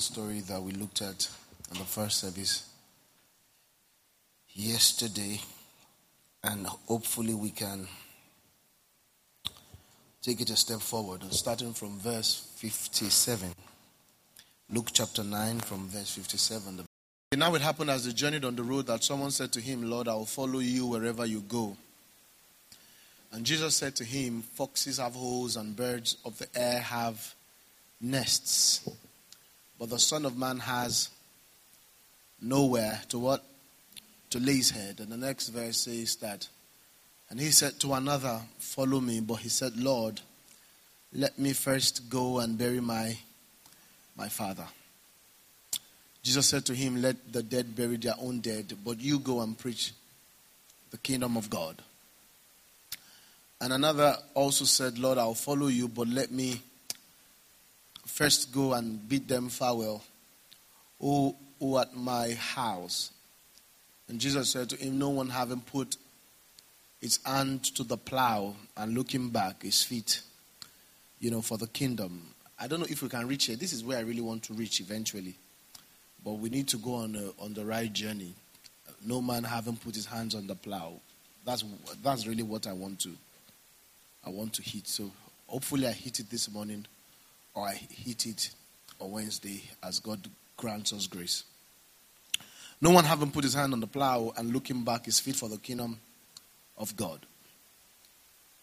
story that we looked at in the first service yesterday, and hopefully we can take it a step forward, starting from verse 57. Luke chapter 9, from verse 57. Now it happened as they journeyed on the road that someone said to him, Lord, I will follow you wherever you go. And Jesus said to him, Foxes have holes and birds of the air have nests. But the Son of Man has nowhere to what? To lay his head. And the next verse says that, and he said to another, Follow me. But he said, Lord, let me first go and bury my, my father. Jesus said to him, Let the dead bury their own dead, but you go and preach the kingdom of God. And another also said, Lord, I'll follow you, but let me first go and bid them farewell, who, who at my house. And Jesus said to him, No one having put his hand to the plow and looking back, his feet, you know, for the kingdom. I don't know if we can reach it. This is where I really want to reach eventually. But we need to go on, a, on the right journey. No man having put his hands on the plow. That's, that's really what I want to I want to hit. So hopefully I hit it this morning or I hit it on Wednesday as God grants us grace. No one having put his hand on the plow and looking back is fit for the kingdom of God.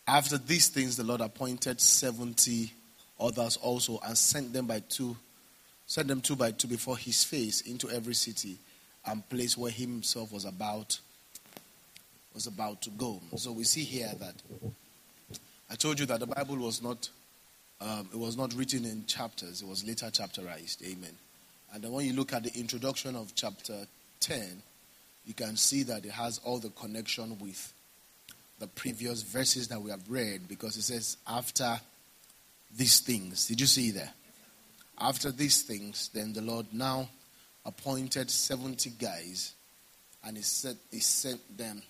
After these things, the Lord appointed 70 others also and sent them by two, sent them two by two before his face into every city and place where he himself was about was about to go. So we see here that I told you that the Bible was not um, it was not written in chapters, it was later chapterized. Amen. And then when you look at the introduction of chapter 10, you can see that it has all the connection with the previous verses that we have read because it says, after these things. Did you see there? After these things, then the Lord now appointed 70 guys and he, set, he sent them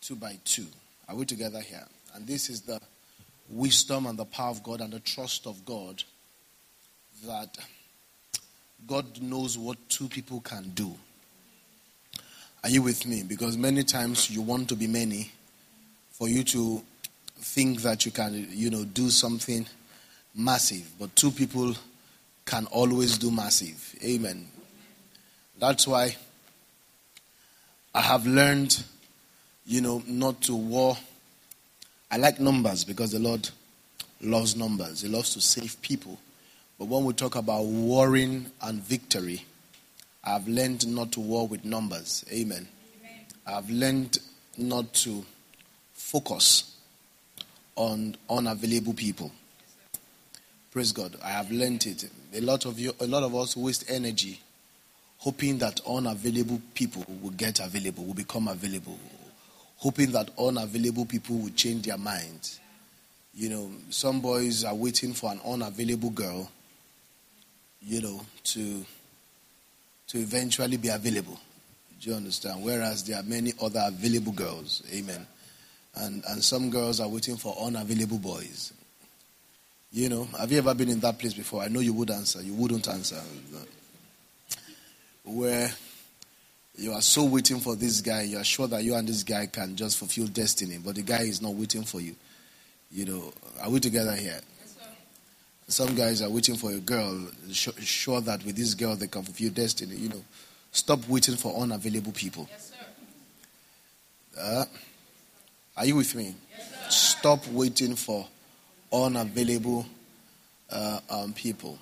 two by two. Are we together here? And this is the wisdom and the power of God and the trust of God that God knows what two people can do. Are you with me? Because many times you want to be many for you to think that you can, you know, do something massive, but two people can always do massive. Amen. That's why I have learned, you know, not to war I like numbers because the Lord loves numbers. He loves to save people. But when we talk about warring and victory, I've learned not to war with numbers. Amen. Amen. I've learned not to focus on unavailable people. Praise God. I have learned it. A lot of you, a lot of us waste energy hoping that unavailable people will get available, will become available, hoping that unavailable people will change their minds. You know, some boys are waiting for an unavailable girl, you know, to to eventually be available. Do you understand? Whereas there are many other available girls. Amen. And and some girls are waiting for unavailable boys. You know, have you ever been in that place before? I know you would answer. You wouldn't answer. Where you are so waiting for this guy. You are sure that you and this guy can just fulfill destiny, but the guy is not waiting for you. You know, are we together here? Yes, Some guys are waiting for a girl, sure that with this girl they can fulfill destiny. You know, stop waiting for unavailable people. Yes, uh, are you with me? Yes, stop waiting for unavailable uh, um, people.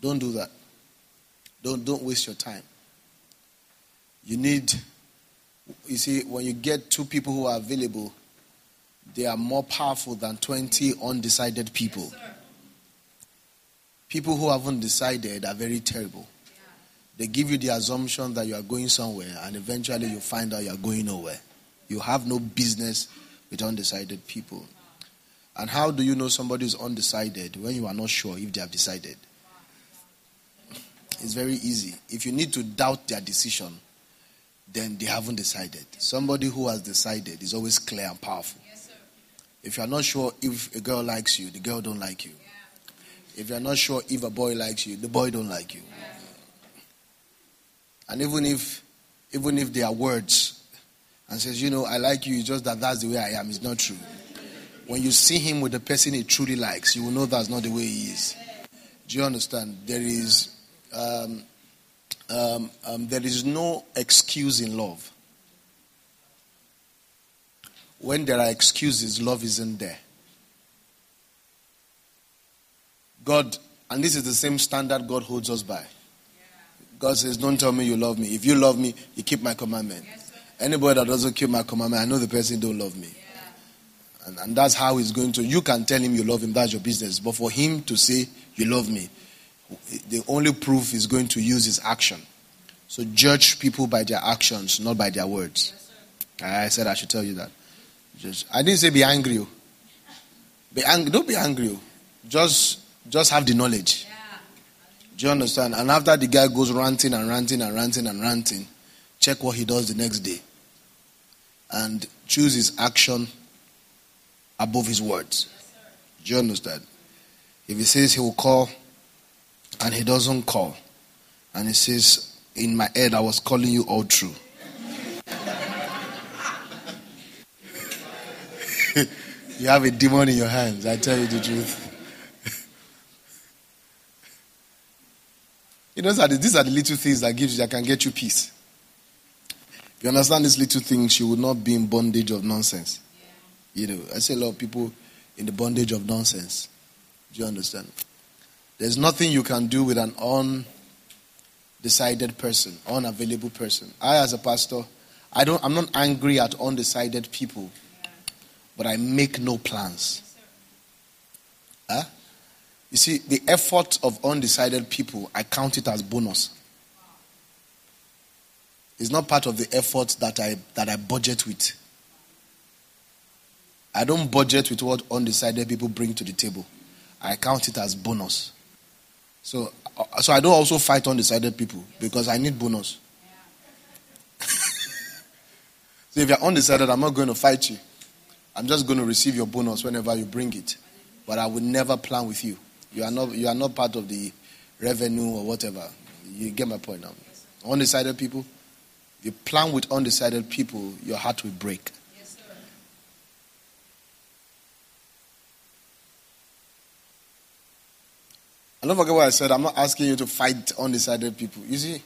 Don't do that. Don't don't waste your time. You need, you see, when you get two people who are available, they are more powerful than 20 undecided people. Yes, people who haven't decided are very terrible. Yeah. They give you the assumption that you are going somewhere, and eventually you find out you are going nowhere. You have no business with undecided people. And how do you know somebody is undecided when you are not sure if they have decided? It's very easy. If you need to doubt their decision, then they haven't decided. Somebody who has decided is always clear and powerful. Yes, if you are not sure if a girl likes you, the girl don't like you. If you're not sure if a boy likes you, the boy don't like you. And even if even if they are words and says, you know, I like you, it's just that that's the way I am, it's not true. When you see him with the person he truly likes, you will know that's not the way he is. Do you understand? There is um, um, um, there is no excuse in love. When there are excuses, love isn't there. God, and this is the same standard God holds us by. God says, Don't tell me you love me. If you love me, you keep my commandment. Yes, Anybody that doesn't keep my commandment, I know the person don't love me. Yeah. And, and that's how he's going to. You can tell him you love him, that's your business. But for him to say, You love me, the only proof is going to use his action. So judge people by their actions, not by their words. I said I should tell you that. Just, I didn't say be angry. Oh. Be angry. Don't be angry. Oh. Just, just have the knowledge. Do you understand? And after the guy goes ranting and ranting and ranting and ranting, check what he does the next day. And choose his action above his words. Do you understand? If he says he will call and he doesn't call, and he says, In my head, I was calling you all true. you have a demon in your hands, I tell you the truth. You know, these are the little things that gives that can get you peace. If you understand these little things, you will not be in bondage of nonsense. You know, I see a lot of people in the bondage of nonsense. Do you understand? There's nothing you can do with an undecided person, unavailable person. I, as a pastor, I don't. I'm not angry at undecided people, but I make no plans. Huh? You see, the effort of undecided people, I count it as bonus. It's not part of the effort that I that I budget with. I don't budget with what undecided people bring to the table. I count it as bonus. So, uh, so I don't also fight undecided people because I need bonus. so if you're undecided, I'm not going to fight you. I'm just going to receive your bonus whenever you bring it. But I will never plan with you. You are not you are not part of the revenue or whatever. You get my point now. Undecided people, if you plan with undecided people, your heart will break. And don't forget what I said. I'm not asking you to fight undecided people. You see,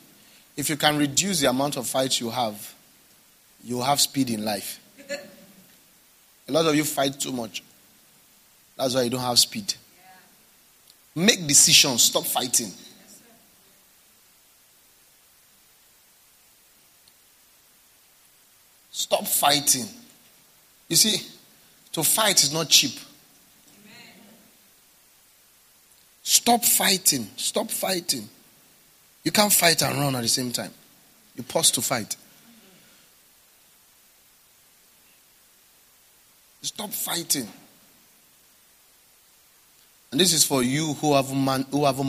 if you can reduce the amount of fights you have, you have speed in life. A lot of you fight too much. That's why you don't have speed. Make decisions. Stop fighting. Stop fighting. You see, to fight is not cheap. Stop fighting. Stop fighting. You can't fight and run at the same time. You pause to fight. Stop fighting. And this is for you who have, man, who have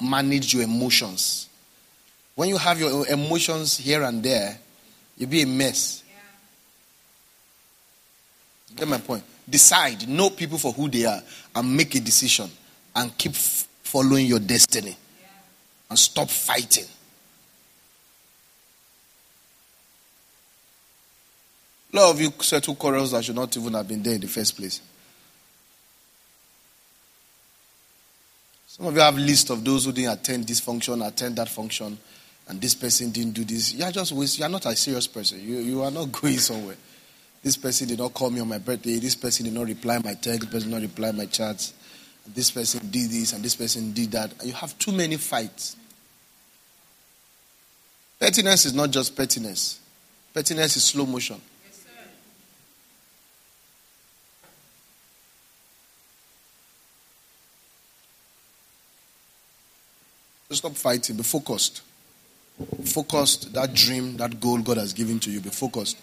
managed your emotions. When you have your emotions here and there, you'll be a mess. Yeah. Get my point? Decide, know people for who they are, and make a decision, and keep following your destiny, and stop fighting. A lot of you settle quarrels that should not even have been there in the first place. Some of you have a list of those who didn't attend this function, attend that function, and this person didn't do this. You are just waste. You are not a serious person. You, you are not going somewhere. This person did not call me on my birthday. This person did not reply my text. This person did not reply my chats. This person did this and this person did that. You have too many fights. Pettiness is not just pettiness. Pettiness is slow motion. Stop fighting. Be focused. Focused. That dream, that goal God has given to you, be focused.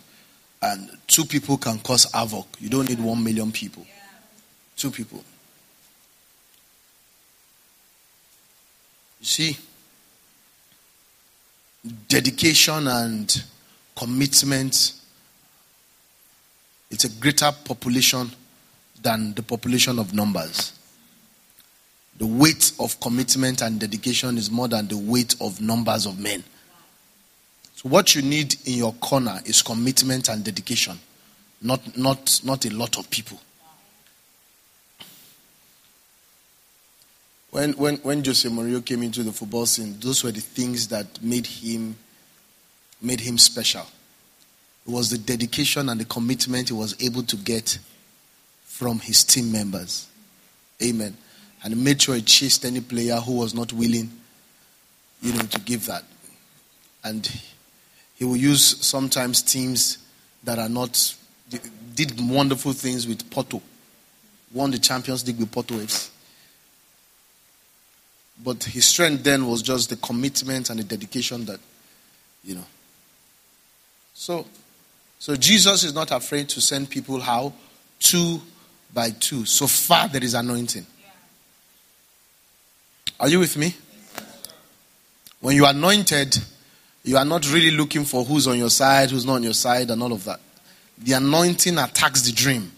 And two people can cause havoc. You don't need one million people. Two people. You see, dedication and commitment, it's a greater population than the population of numbers. the weight of commitment and dedication is more than the weight of numbers of men. So what you need in your corner is commitment and dedication, not not not a lot of people. When when when Jose Mourinho came into the football scene, those were the things that made him made him special. It was the dedication and the commitment he was able to get from his team members. Amen. And he made sure he chased any player who was not willing, you know, to give that. And he will use sometimes teams that are not did wonderful things with Porto. Won the Champions League with Porto FC. But his strength then was just the commitment and the dedication that, you know. So, so Jesus is not afraid to send people how? Two by two. So far there is anointing. Are you with me? When you are anointed, you are not really looking for who's on your side, who's not on your side, and all of that. The anointing attacks the dream.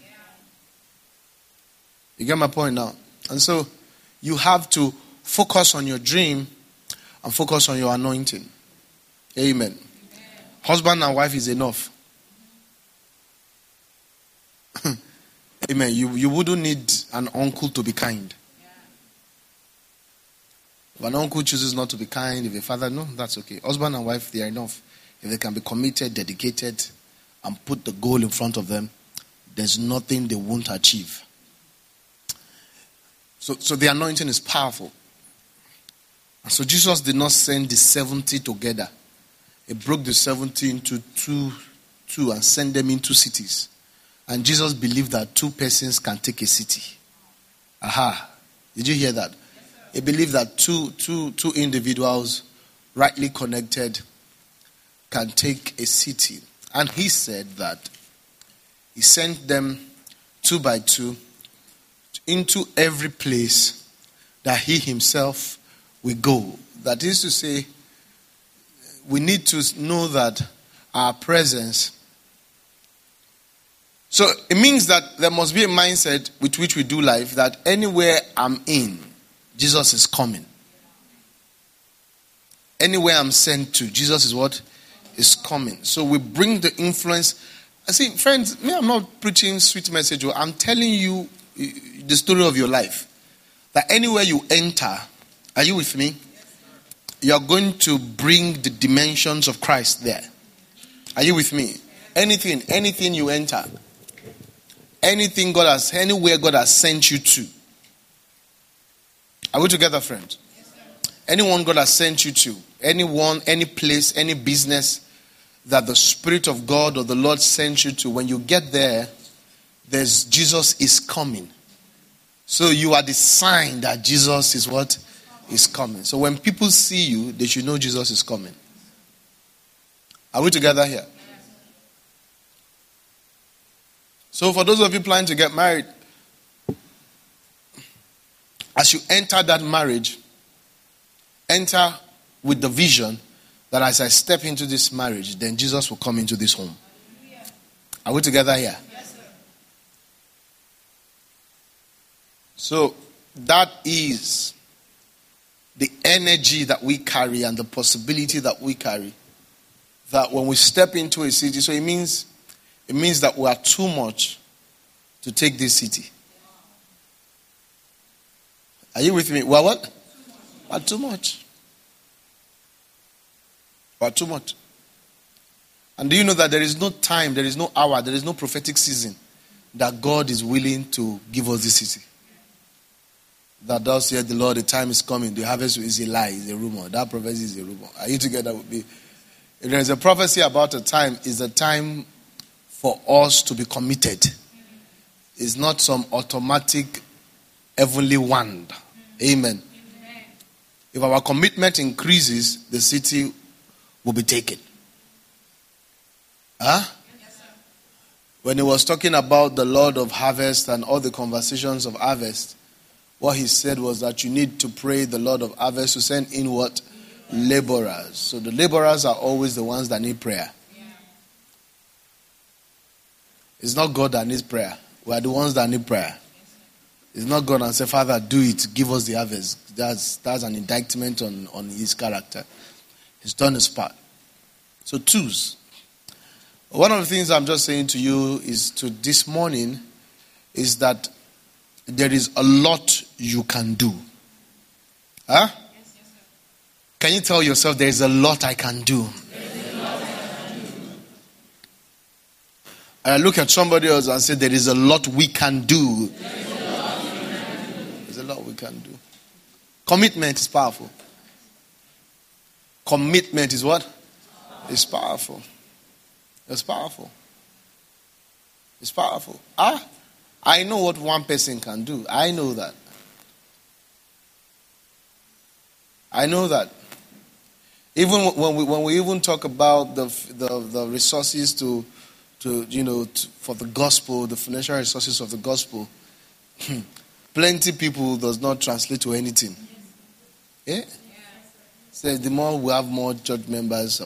You get my point now? And so you have to focus on your dream and focus on your anointing. Amen. Amen. Husband and wife is enough. Amen. You, you wouldn't need an uncle to be kind. If an uncle chooses not to be kind, if a father, no, that's okay. Husband and wife, they are enough. If they can be committed, dedicated, and put the goal in front of them, there's nothing they won't achieve. So, so the anointing is powerful. And so Jesus did not send the 70 together. He broke the 70 into two, two and sent them into cities. And Jesus believed that two persons can take a city. Aha. Did you hear that? He believed that two, two, two individuals, rightly connected, can take a city. And he said that he sent them two by two into every place that he himself will go. That is to say, we need to know that our presence. So it means that there must be a mindset with which we do life that anywhere I'm in, Jesus is coming. Anywhere I'm sent to, Jesus is what? Is coming. So we bring the influence. I see, friends, me, I'm not preaching sweet message. Oh, I'm telling you eh, the story of your life. That anywhere you enter, are you with me? You're going to bring the dimensions of Christ there. Are you with me? Anything, anything you enter, anything God has, anywhere God has sent you to, are we together, friends? Anyone God has sent you to, anyone, any place, any business that the Spirit of God or the Lord sent you to, when you get there, there's Jesus is coming. So you are the sign that Jesus is what? Is coming. So when people see you, they should know Jesus is coming. Are we together here? So for those of you planning to get married, as you enter that marriage, enter with the vision that as I step into this marriage, then Jesus will come into this home. Are we together here? Yes, sir. so that is the energy that we carry and the possibility that we carry. That when we step into a city, so it means it means that we are too much to take this city. Are you with me? Well, what? What too much? What too much? And do you know that there is no time, there is no hour, there is no prophetic season that God is willing to give us this city? That does hear the Lord, the time is coming. The harvest is a lie, is a rumor. That prophecy is a rumor. Are you together with me? If there is a prophecy about a time, is a time for us to be committed. It's not some automatic heavenly wand. Amen. If our commitment increases, the city will be taken. Huh? When he was talking about the Lord of harvest and all the conversations of harvest, what he said was that you need to pray the Lord of harvest to send in what? Laborers. So the laborers are always the ones that need prayer. It's not God that needs prayer. We are the ones that need prayer. It's not God and say, Father, do it, give us the harvest. That's, that's an indictment on, on his character. He's done his part. So, twos. One of the things I'm just saying to you is to this morning is that there is a lot you can do. Huh? Yes, yes, can you tell yourself there is a lot I can do? I look at somebody else and say, There is a lot we can do. There's a lot we can do. Commitment is powerful. Commitment is what? It's powerful. It's powerful. It's powerful. Ah, I know what one person can do. I know that. I know that. Even when we, when we even talk about the, the, the resources to, to you know, to, for the gospel, the financial resources of the gospel, hmm, plenty people does not translate to anything. Eh? Yeah? Says so the more we have more church members,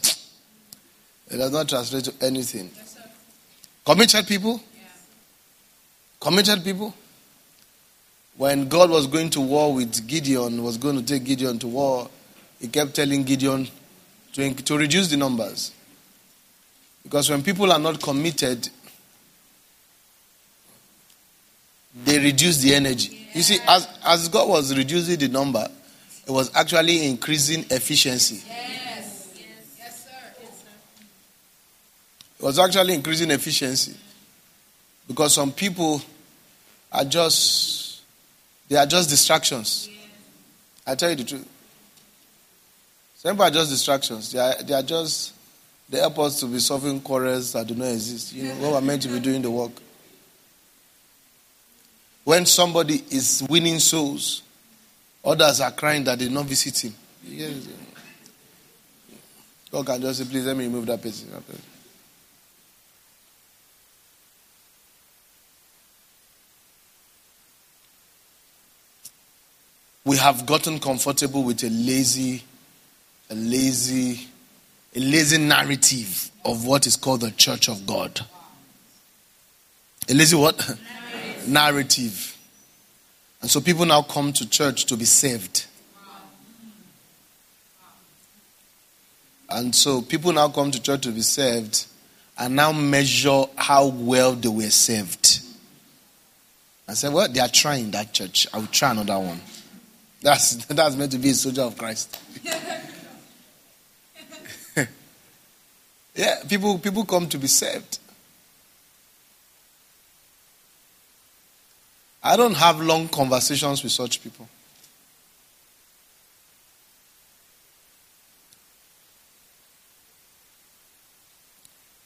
it does not translate to anything. Committed people? Committed people? When God was going to war with Gideon, was going to take Gideon to war, he kept telling Gideon to, to reduce the numbers. Because when people are not committed, they reduce the energy. You see, as, as God was reducing the number, it was actually increasing efficiency. Yes. Yes. Yes, sir. It was actually increasing efficiency. Because some people are just, they are just distractions. I tell you the truth. Some people are just distractions. They are, they are just, they help us to be solving quarrels that do not exist. You know, what we're meant to be doing the work. When somebody is winning souls, others are crying that they not visit him. God can just say, please let me remove that person. We have gotten comfortable with a lazy, a lazy, a lazy narrative of what is called the church of God. A lazy what? Narrative. narrative. And so people now come to church to be saved. And so people now come to church to be saved and now measure how well they were saved. I said, Well, they are trying that church. I will try another one. That's, that's meant to be a soldier of Christ. yeah, people, people come to be saved. I don't have long conversations with such people.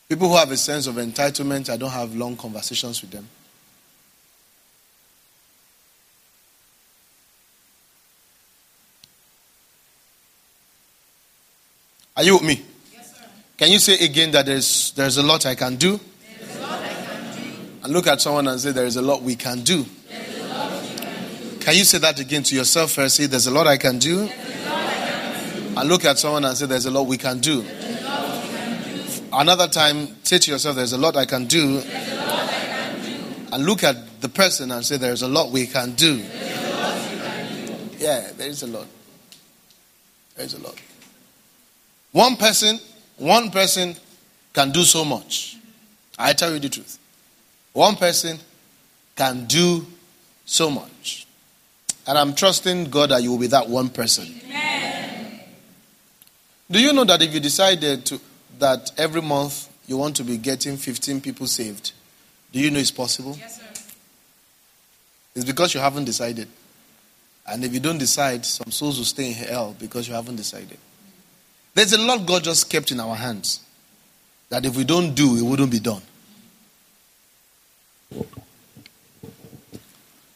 People who have a sense of entitlement, I don't have long conversations with them. Are you with me? Yes, sir. Can you say again that there's, there's a lot I can do? I can do. And look at someone and say, There is a lot we can do. Can, do. can you say that again to yourself first? Say, There's a lot I can do. I can do. And look at someone and say, There's a lot we can do. Another time, say to yourself, There's a lot I can do. And look at the person and say, There's a lot we can do. Yeah, there is a lot. There is a lot. One person, one person can do so much. I tell you the truth. One person can do so much. And I'm trusting God that you will be that one person. Amen. Do you know that if you decided to, that every month you want to be getting 15 people saved, do you know it's possible? Yes, sir. It's because you haven't decided. And if you don't decide, some souls will stay in hell because you haven't decided. There's a lot God just kept in our hands that if we don't do, it wouldn't be done.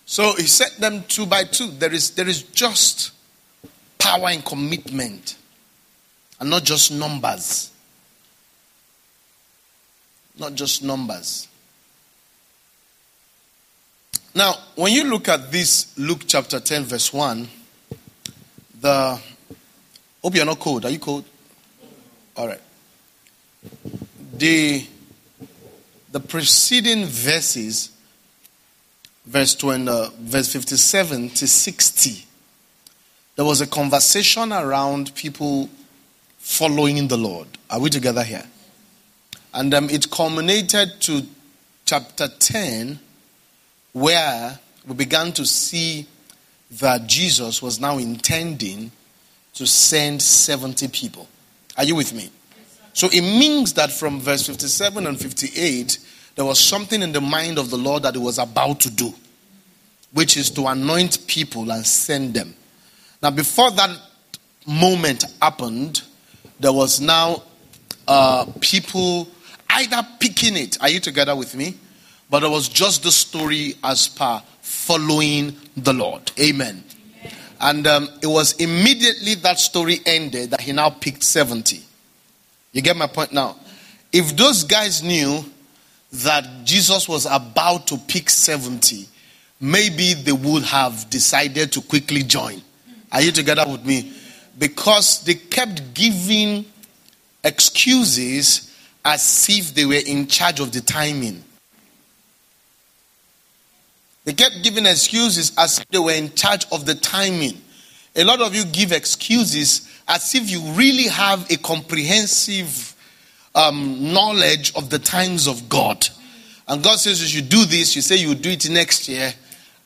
So he set them two by two. There is, there is just power and commitment, and not just numbers. Not just numbers. Now, when you look at this, Luke chapter 10, verse 1, the Hope you're not cold. Are you cold? All right. The, the preceding verses, verse 20, uh, verse 57 to 60, there was a conversation around people following the Lord. Are we together here? And um, it culminated to chapter 10, where we began to see that Jesus was now intending to send 70 people. Are you with me? So it means that from verse 57 and 58, there was something in the mind of the Lord that he was about to do, which is to anoint people and send them. Now, before that moment happened, there was now uh, people either picking it. Are you together with me? But it was just the story as per following the Lord. Amen. And um, it was immediately that story ended that he now picked 70. You get my point now? If those guys knew that Jesus was about to pick 70, maybe they would have decided to quickly join. Are you together with me? Because they kept giving excuses as if they were in charge of the timing. They kept giving excuses as if they were in charge of the timing. A lot of you give excuses as if you really have a comprehensive um, knowledge of the times of God. And God says you should do this, you say you will do it next year,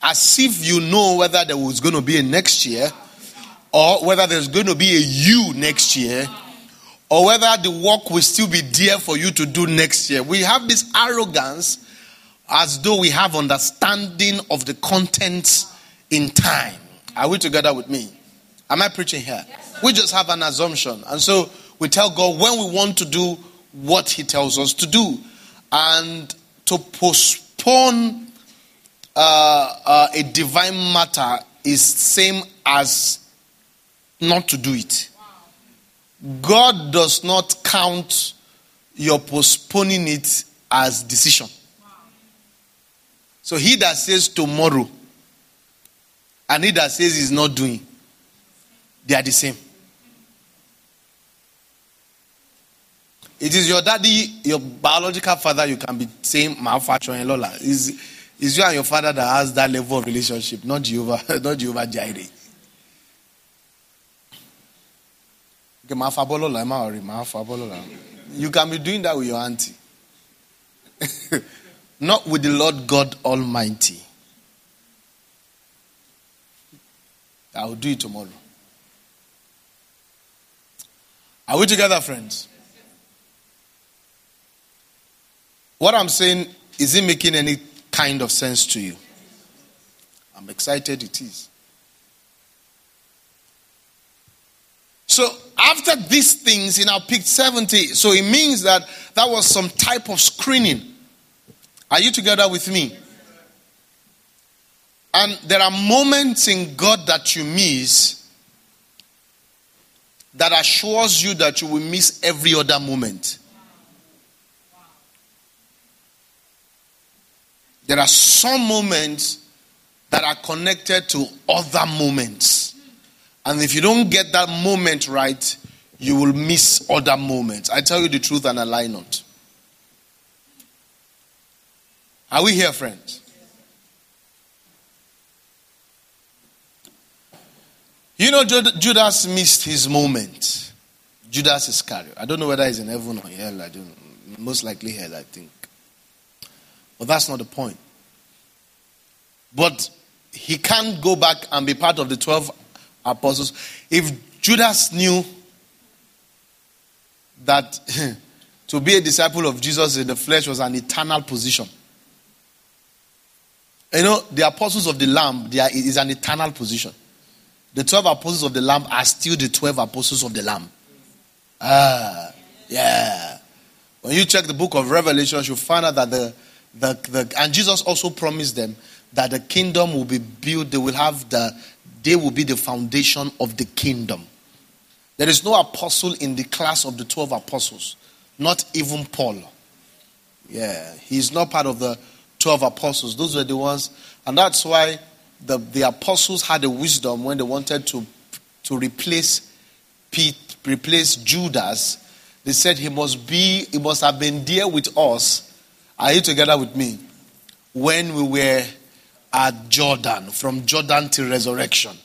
as if you know whether there was going to be a next year or whether there's going to be a you next year or whether the work will still be there for you to do next year. We have this arrogance as though we have understanding of the contents in time. Are we together with me? Am I preaching here? Yes, we just have an assumption. And so we tell God when we want to do what He tells us to do. And to postpone uh, uh, a divine matter is same as not to do it. God does not count your postponing it as decision. So he that says tomorrow and he that says he's not doing, they are the same. It is your daddy, your biological father, you can be saying manufacturing Lola. Is is you and your father that has that level of relationship, not Jehovah, not Jehovah Jireh. You can be doing that with your auntie. Not with the Lord God Almighty. I will do it tomorrow. Are we together, friends? What I'm saying, is it making any kind of sense to you? I'm excited it is. So after these things, he now picked 70. So it means that that was some type of screening. Are you together with me? And there are moments in God that you miss that assures you that you will miss every other moment. There are some moments that are connected to other moments. And if you don't get that moment right, you will miss other moments. I tell you the truth and I lie not. Are we here, friends? You know, Judas missed his moment. Judas Iscariot. I don't know whether he's in heaven or hell. I don't. Most likely hell, I think. But that's not the point. But he can't go back and be part of the 12 apostles. If Judas knew that to be a disciple of Jesus in the flesh was an eternal position, you know, the apostles of the Lamb they are, is an eternal position. The 12 apostles of the Lamb are still the 12 apostles of the Lamb. Ah, yeah. When you check the book of Revelation, you'll find out that the, the, the and Jesus also promised them that the kingdom will be built, they will have the they will be the foundation of the kingdom. There is no apostle in the class of the 12 apostles, not even Paul. Yeah, he's not part of the 12 apostles. Those were the ones. And that's why the, the apostles had the wisdom when they wanted to, to replace Pete, replace Judas. They said he must be, he must have been there with us. Are you together with me? When we were at Jordan, from Jordan to resurrection.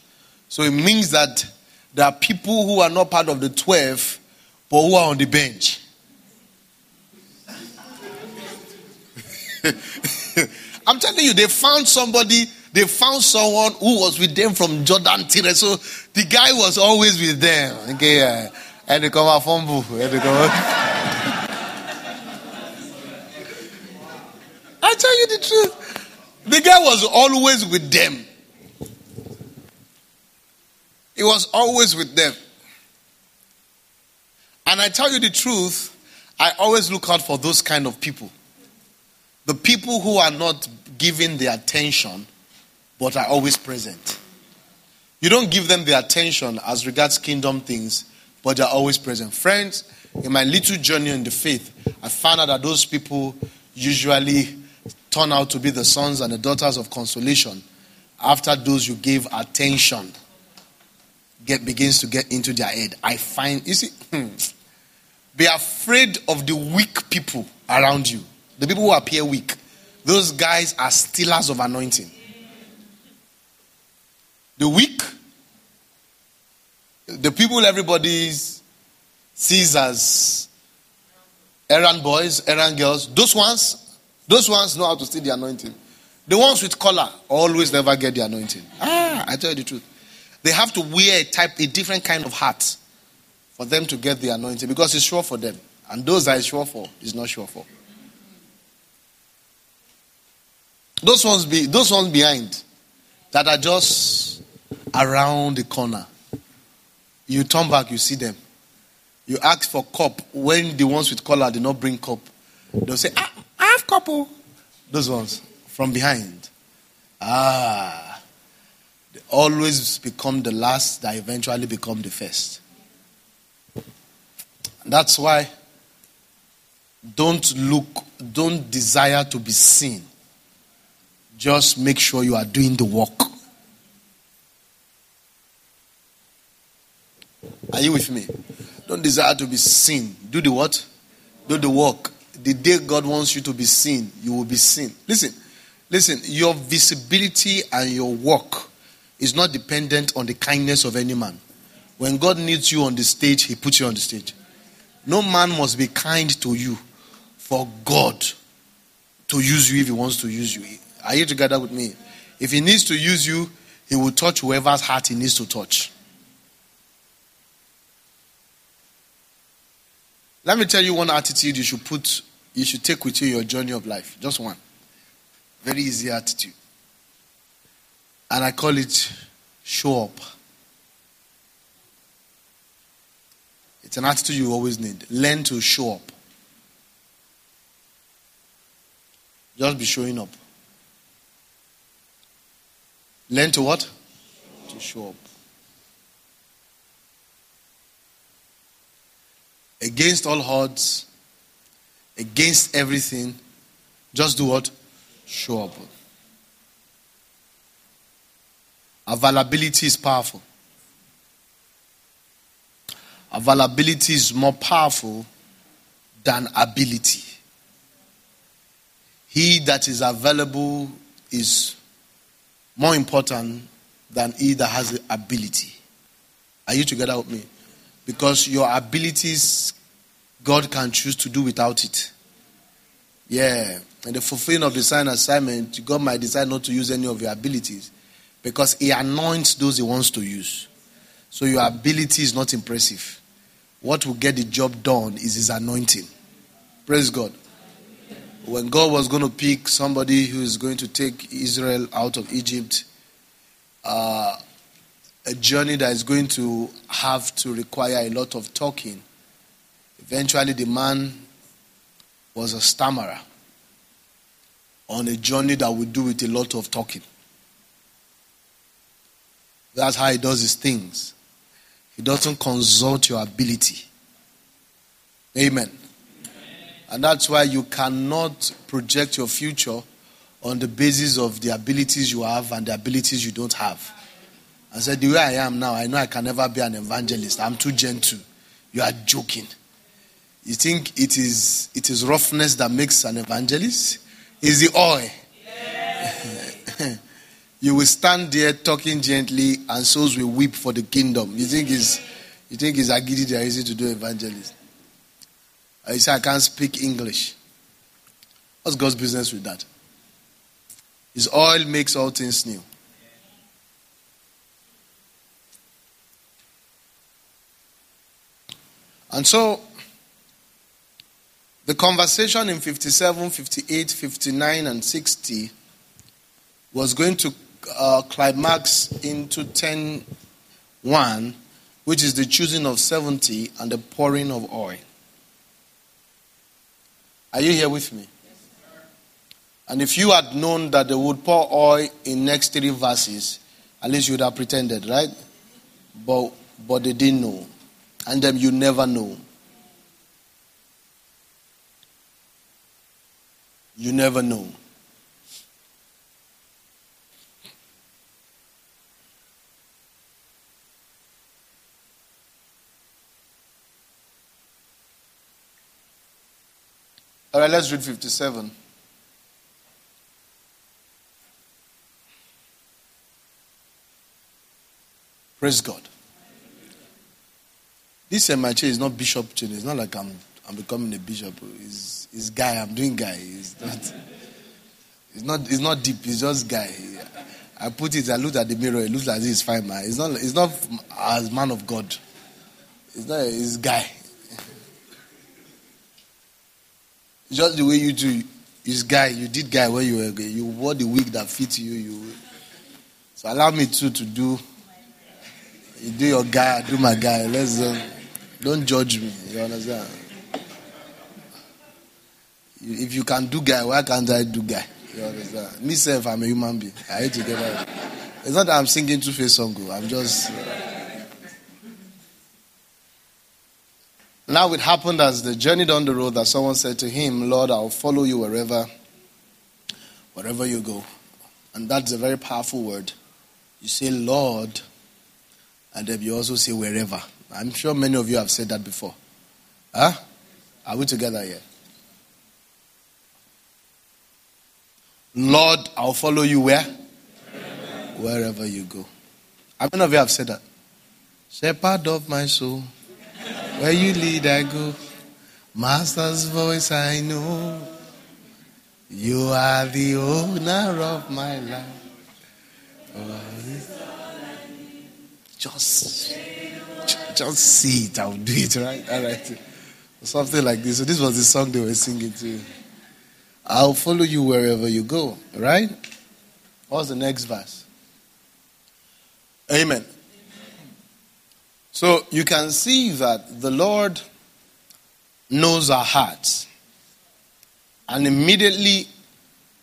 So it means that there are people who are not part of the 12, but who are on the bench. I'm telling you, they found somebody, they found someone who was with them from Jordan to So the guy was always with them. Okay, and they come out from I tell you the truth. The guy was always with them. He was always with them. And I tell you the truth, I always look out for those kind of people. The people who are not giving the attention, but are always present. You don't give them the attention as regards kingdom things, but they're always present. Friends, in my little journey in the faith, I found out that those people usually turn out to be the sons and the daughters of consolation after those you gave attention get begins to get into their head. I find you see hmm, be afraid of the weak people around you. The people who appear weak. Those guys are stealers of anointing. The weak, the people everybody sees as errand boys, errand girls, those ones those ones know how to steal the anointing. The ones with collar always never get the anointing. Ah, I tell you the truth. They have to wear a type, a different kind of hat for them to get the anointing because it's sure for them. And those that is sure for is not sure for. Those ones be those ones behind that are just around the corner. You turn back, you see them. You ask for cup when the ones with collar did not bring cup. They'll say, ah, I have couple. Those ones from behind. Ah. They always become the last that eventually become the first. That's why don't look, don't desire to be seen. Just make sure you are doing the work. Are you with me? Don't desire to be seen. Do the what? Do the work the day God wants you to be seen, you will be seen. Listen, listen, your visibility and your work is not dependent on the kindness of any man. When God needs you on the stage, He puts you on the stage. No man must be kind to you for God to use you if He wants to use you. Are you together with me? If He needs to use you, He will touch whoever's heart He needs to touch. Let me tell you one attitude you should put you should take with you your journey of life. Just one. Very easy attitude. And I call it show up. It's an attitude you always need. Learn to show up. Just be showing up. Learn to what? To show up. Against all odds, against everything, just do what? Show up. Availability is powerful. Availability is more powerful than ability. He that is available is more important than he that has the ability. Are you together with me? Because your abilities God can choose to do without it. Yeah. And the fulfilling of the sign assignment, God might decide not to use any of your abilities because He anoints those He wants to use. So your ability is not impressive. What will get the job done is His anointing. Praise God. When God was going to pick somebody who is going to take Israel out of Egypt, uh, a journey that is going to have to require a lot of talking, Eventually, the man was a stammerer on a journey that would do with a lot of talking. That's how he does his things. He doesn't consult your ability. Amen. And that's why you cannot project your future on the basis of the abilities you have and the abilities you don't have. I said, The way I am now, I know I can never be an evangelist. I'm too gentle. You are joking. You think it is it is roughness that makes an evangelist? Is the oil. you will stand there talking gently, and souls will weep for the kingdom. You think it's you think it's agidi are easy to do I say I can't speak English. What's God's business with that? His oil makes all things new. And so, the conversation in 57, 58, 59, and 60 was going to uh, climax into 10 1, which is the choosing of 70 and the pouring of oil. Are you here with me? And if you had known that they would pour oil in next three verses, at least you would have pretended, right? But but they didn't know. And then you never know. You never know. All right, let's read 57. Praise God. This MIC is not bishop training. It's not like I'm, I'm becoming a bishop. It's, it's guy. I'm doing guy. It's not, it's not, it's not deep. It's just guy. I put it, I looked at the mirror. It looks like this is fine, man. It's not, it's not as man of God. It's not, it's guy. Just the way you do is guy. You did guy when you were you wore the wig that fits you. You so allow me too to do. You do your guy, I do my guy. Let's uh, don't judge me. You understand? If you can do guy, why can't I do guy? You understand? Me self, I'm a human being. I hate to get that. It's not that I'm singing two face song. Oh. I'm just. Uh, Now it happened as they journeyed on the road that someone said to him, Lord, I'll follow you wherever, wherever you go. And that's a very powerful word. You say Lord, and then you also say wherever. I'm sure many of you have said that before. Huh? Are we together here? Lord, I'll follow you where? Wherever you go. How many of you have said that? Shepherd of my soul. Where you lead, I go. Master's voice, I know. You are the owner of my life. Oh, just, just see it. I'll do it, right? All right. Something like this. So, this was the song they were singing too. I'll follow you wherever you go, right? What's the next verse? Amen. So you can see that the Lord knows our hearts. And immediately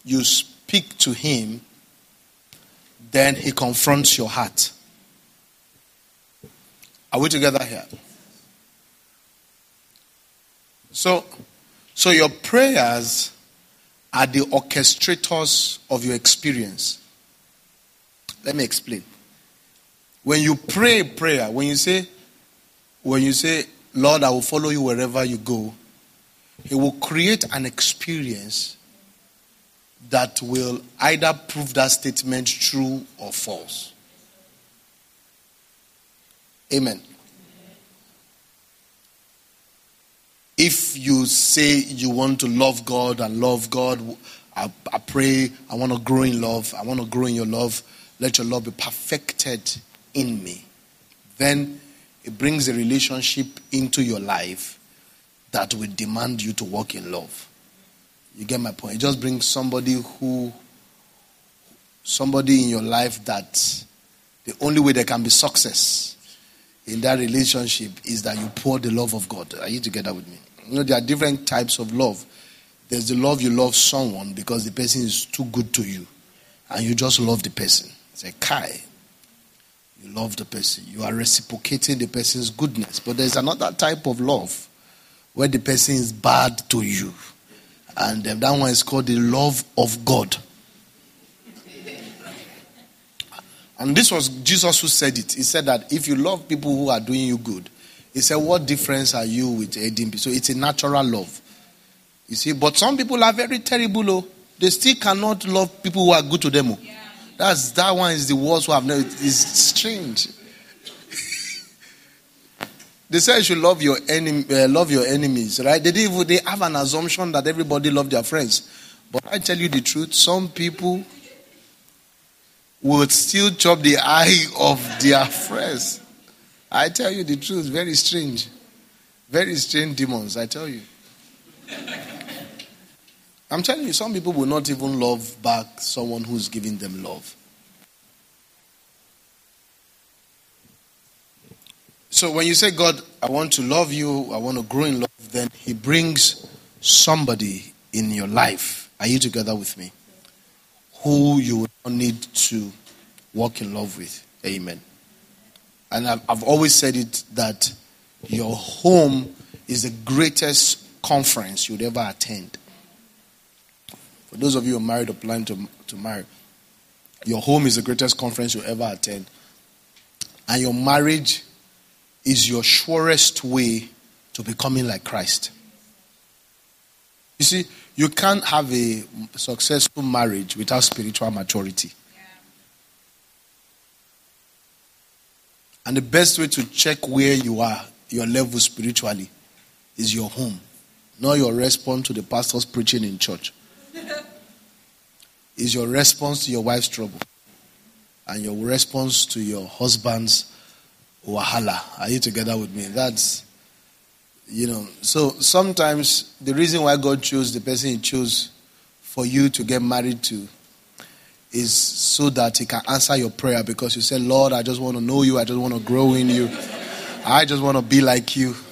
you speak to Him, then He confronts your heart. Are we together here? So, so your prayers are the orchestrators of your experience. Let me explain. When you pray prayer, when you say, when you say, Lord, I will follow you wherever you go, He will create an experience that will either prove that statement true or false. Amen. If you say you want to love God and love God, I, I pray, I want to grow in love, I want to grow in your love, let your love be perfected in me, then it brings a relationship into your life that will demand you to walk in love. You get my point? It just brings somebody who, somebody in your life that the only way there can be success in that relationship is that you pour the love of God. Are you together with me? You know, there are different types of love. There's the love you love someone because the person is too good to you, and you just love the person. It's a kai. You love the person. You are reciprocating the person's goodness. But there's another type of love where the person is bad to you. And um, that one is called the love of God. And this was Jesus who said it. He said that if you love people who are doing you good, he said, What difference are you with aiding So it's a natural love. You see, but some people are very terrible, oh. They still cannot love people who are good to them. Oh. That's that one is the worst one I've never. It's strange. they say you should love your enemy, uh, love your enemies, right? They even, they have an assumption that everybody love their friends, but I tell you the truth, some people would still chop the eye of their friends. I tell you the truth, very strange, very strange demons. I tell you. I'm telling you, some people will not even love back someone who's giving them love. So when you say, God, I want to love you, I want to grow in love, then He brings somebody in your life. Are you together with me? Who you need to walk in love with. Amen. And I've always said it that your home is the greatest conference you'd ever attend. For those of you who are married or plan to, to marry, your home is the greatest conference you'll ever attend. And your marriage is your surest way to becoming like Christ. You see, you can't have a successful marriage without spiritual maturity. And the best way to check where you are, your level spiritually, is your home, not your response to the pastor's preaching in church is your response to your wife's trouble and your response to your husband's wahala. Are you together with me? That's, you know, so sometimes the reason why God chose the person He chose for you to get married to is so that He can answer your prayer because you say, Lord, I just want to know you, I just want to grow in you, I just want to be like you.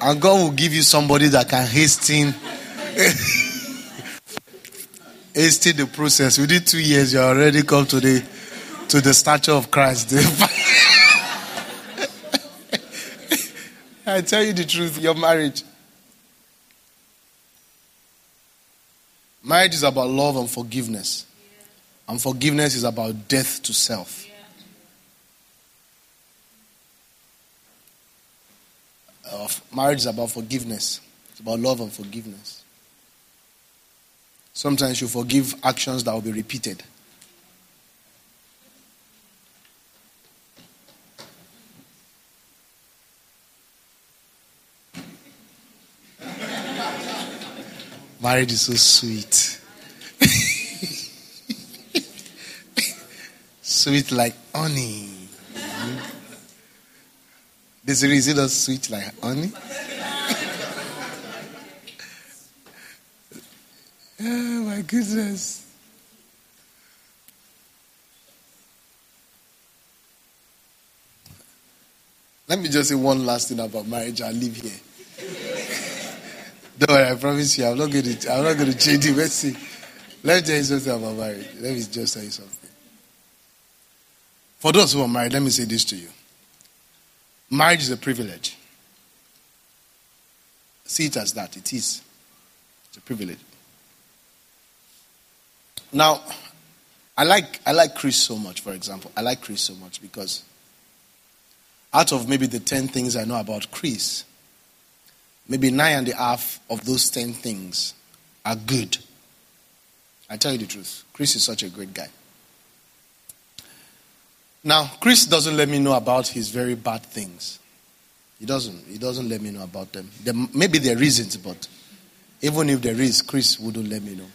And God will give you somebody that can hasten. hasting the process. Within two years, you already come to the to the stature of Christ. I tell you the truth, your marriage. Marriage is about love and forgiveness. And forgiveness is about death to self. Uh, marriage is about forgiveness. It's about love and forgiveness. Sometimes you forgive actions that will be repeated. Marriage is so sweet. sweet like honey. This is it not sweet like honey? Oh my goodness. Let me just say one last thing about marriage. I'll leave here. Don't worry, I promise you, I'm not going to. I'm not going to change it. Let's see. Let me tell you something about marriage. Let me just tell you something. For those who are married, let me say this to you. Marriage is a privilege. See it as that. It is. It's a privilege. Now, I like I like Chris so much, for example. I like Chris so much because out of maybe the ten things I know about Chris, maybe nine and a half of those ten things are good. I tell you the truth. Chris is such a great guy. Now, Chris doesn't let me know about his very bad things. He doesn't. He doesn't let me know about them. There, maybe there are reasons, but even if there is, Chris wouldn't let me know.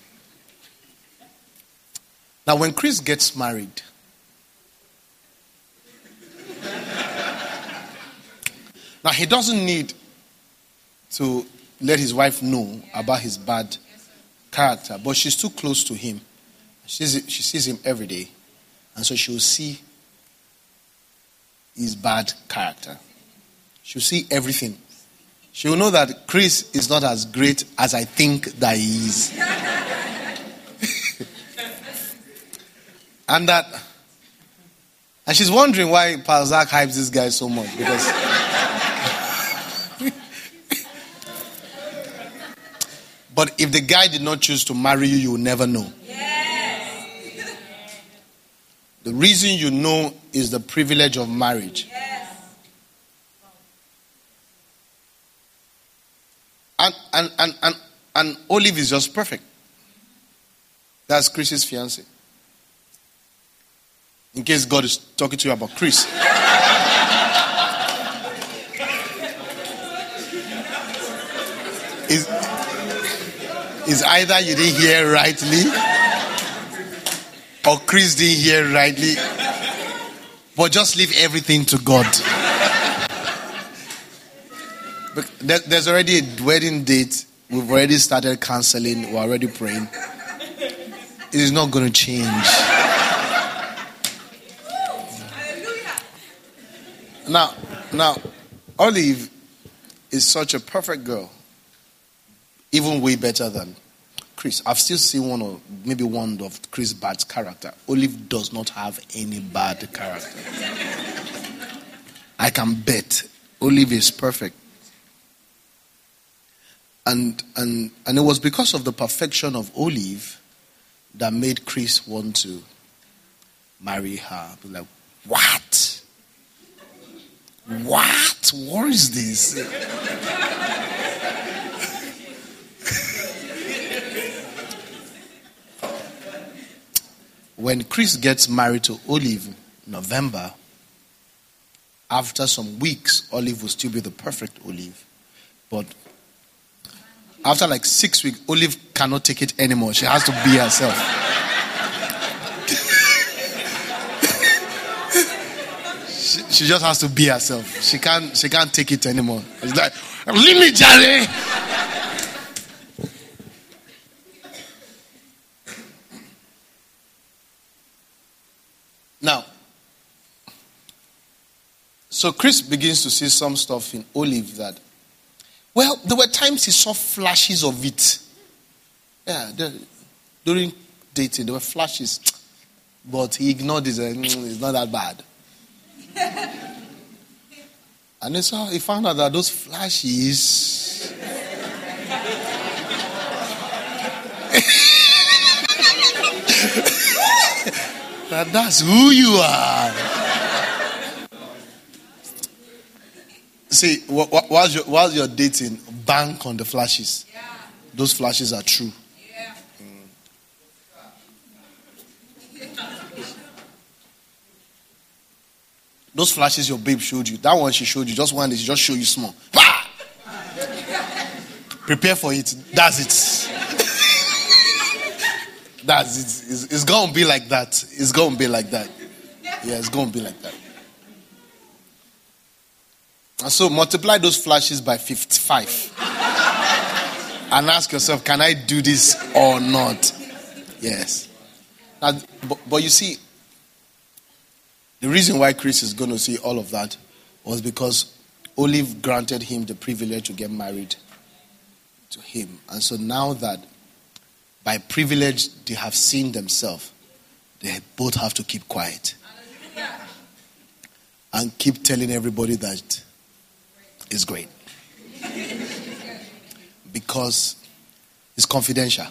Now, when Chris gets married, now he doesn't need to let his wife know about his bad character, but she's too close to him. She's, she sees him every day, and so she'll see his bad character. She'll see everything. She'll know that Chris is not as great as I think that he is. And that, and she's wondering why Zach hypes this guy so much because. but if the guy did not choose to marry you, you will never know. Yes. The reason you know is the privilege of marriage. Yes. And, and, and, and, and Olive is just perfect. That's Chris's fiance. In case God is talking to you about Chris. is, is either you didn't hear rightly or Chris didn't hear rightly. But just leave everything to God. There's already a wedding date. We've already started counseling. We're already praying. It is not going to change. Now, now, Olive is such a perfect girl, even way better than Chris. I've still seen one or maybe one of Chris' bad character. Olive does not have any bad character. I can bet Olive is perfect. And, and, and it was because of the perfection of Olive that made Chris want to marry her. Like, what? What? What is this? when Chris gets married to Olive November, after some weeks, Olive will still be the perfect Olive. But after like six weeks, Olive cannot take it anymore. She has to be herself. She, just has to be herself. She can't she can't take it anymore. It's like, leave me, Jerry. Now, so Chris begins to see some stuff in Olive that well, there were times he saw flashes of it. Yeah, the, during dating, there were flashes. But he ignored it. Mm, it's not that bad. and he, saw, he found out that those flashes. that that's who you are. See, while you're, while you're dating, bank on the flashes. Yeah. Those flashes are true. Those flashes your babe showed you. That one she showed you, just one day she just show you small. Bah! Prepare for it. That's it. That's it. It's, it's gonna be like that. It's gonna be like that. Yeah, it's gonna be like that. And so multiply those flashes by 55 and ask yourself, can I do this or not? Yes. Now, but, but you see, the reason why Chris is going to see all of that was because Olive granted him the privilege to get married to him. And so now that by privilege they have seen themselves, they both have to keep quiet and keep telling everybody that it's great. Because it's confidential.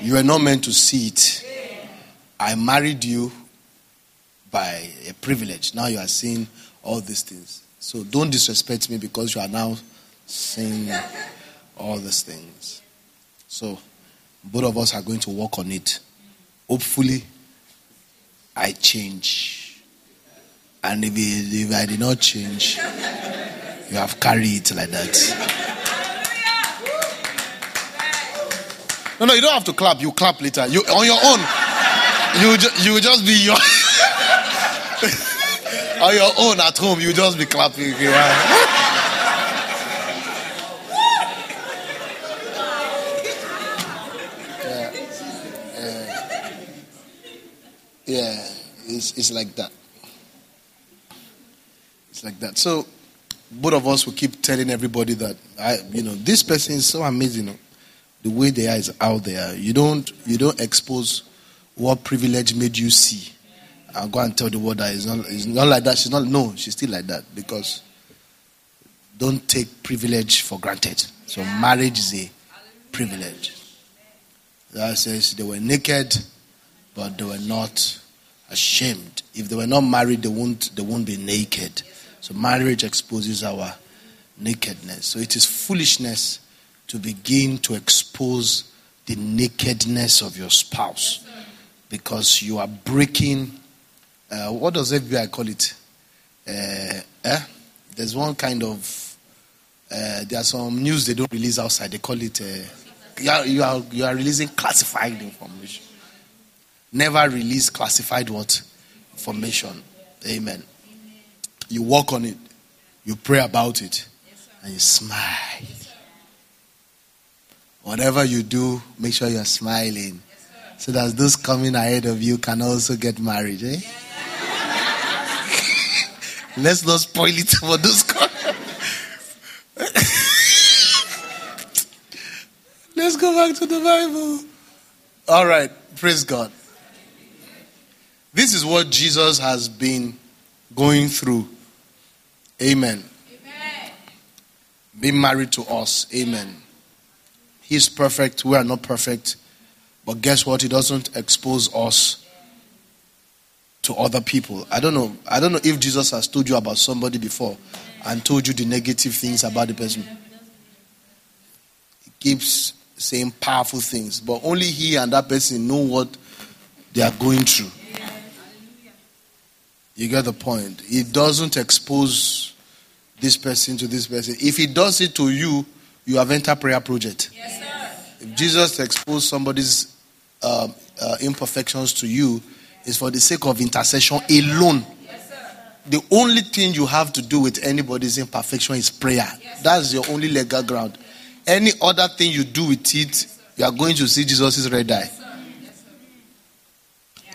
You are not meant to see it. I married you by a privilege. Now you are seeing all these things. So don't disrespect me because you are now seeing all these things. So both of us are going to work on it. Hopefully, I change. And if, if I did not change, you have carried it like that. No, no, you don't have to clap. You clap later. You on your own. You ju- you just be your on your own at home. You just be clapping. Yeah. Yeah, it's, it's like that. It's like that. So both of us will keep telling everybody that I, you know, this person is so amazing. Oh. The way they are is out there. You don't, you don't expose what privilege made you see. I'll go and tell the world that it's not, it's not like that. She's not. No, she's still like that because don't take privilege for granted. So marriage is a privilege. That says they were naked, but they were not ashamed. If they were not married, they won't. They won't be naked. So marriage exposes our nakedness. So it is foolishness to begin to expose the nakedness of your spouse because you are breaking uh, what does FBI call it? Uh, eh? There's one kind of, uh, there are some news they don't release outside. They call it, uh, you, are, you, are, you are releasing classified information. Never release classified what? Information. Amen. You work on it. You pray about it. And you smile. Whatever you do, make sure you're smiling. So that those coming ahead of you can also get married. Eh? Let's not spoil it for those. Let's go back to the Bible. All right. Praise God. This is what Jesus has been going through. Amen. Amen. Being married to us. Amen. He's perfect. We are not perfect. But guess what? He doesn't expose us to other people. I don't know. I don't know if Jesus has told you about somebody before and told you the negative things about the person. He keeps saying powerful things, but only he and that person know what they are going through. You get the point. He doesn't expose this person to this person. If he does it to you, you have entered prayer project. Yes, sir. If Jesus exposed somebody's uh, uh, imperfections to you, is for the sake of intercession alone. Yes, the only thing you have to do with anybody's imperfection is prayer. Yes, That's your only legal ground. Any other thing you do with it, you are going to see Jesus' red eye.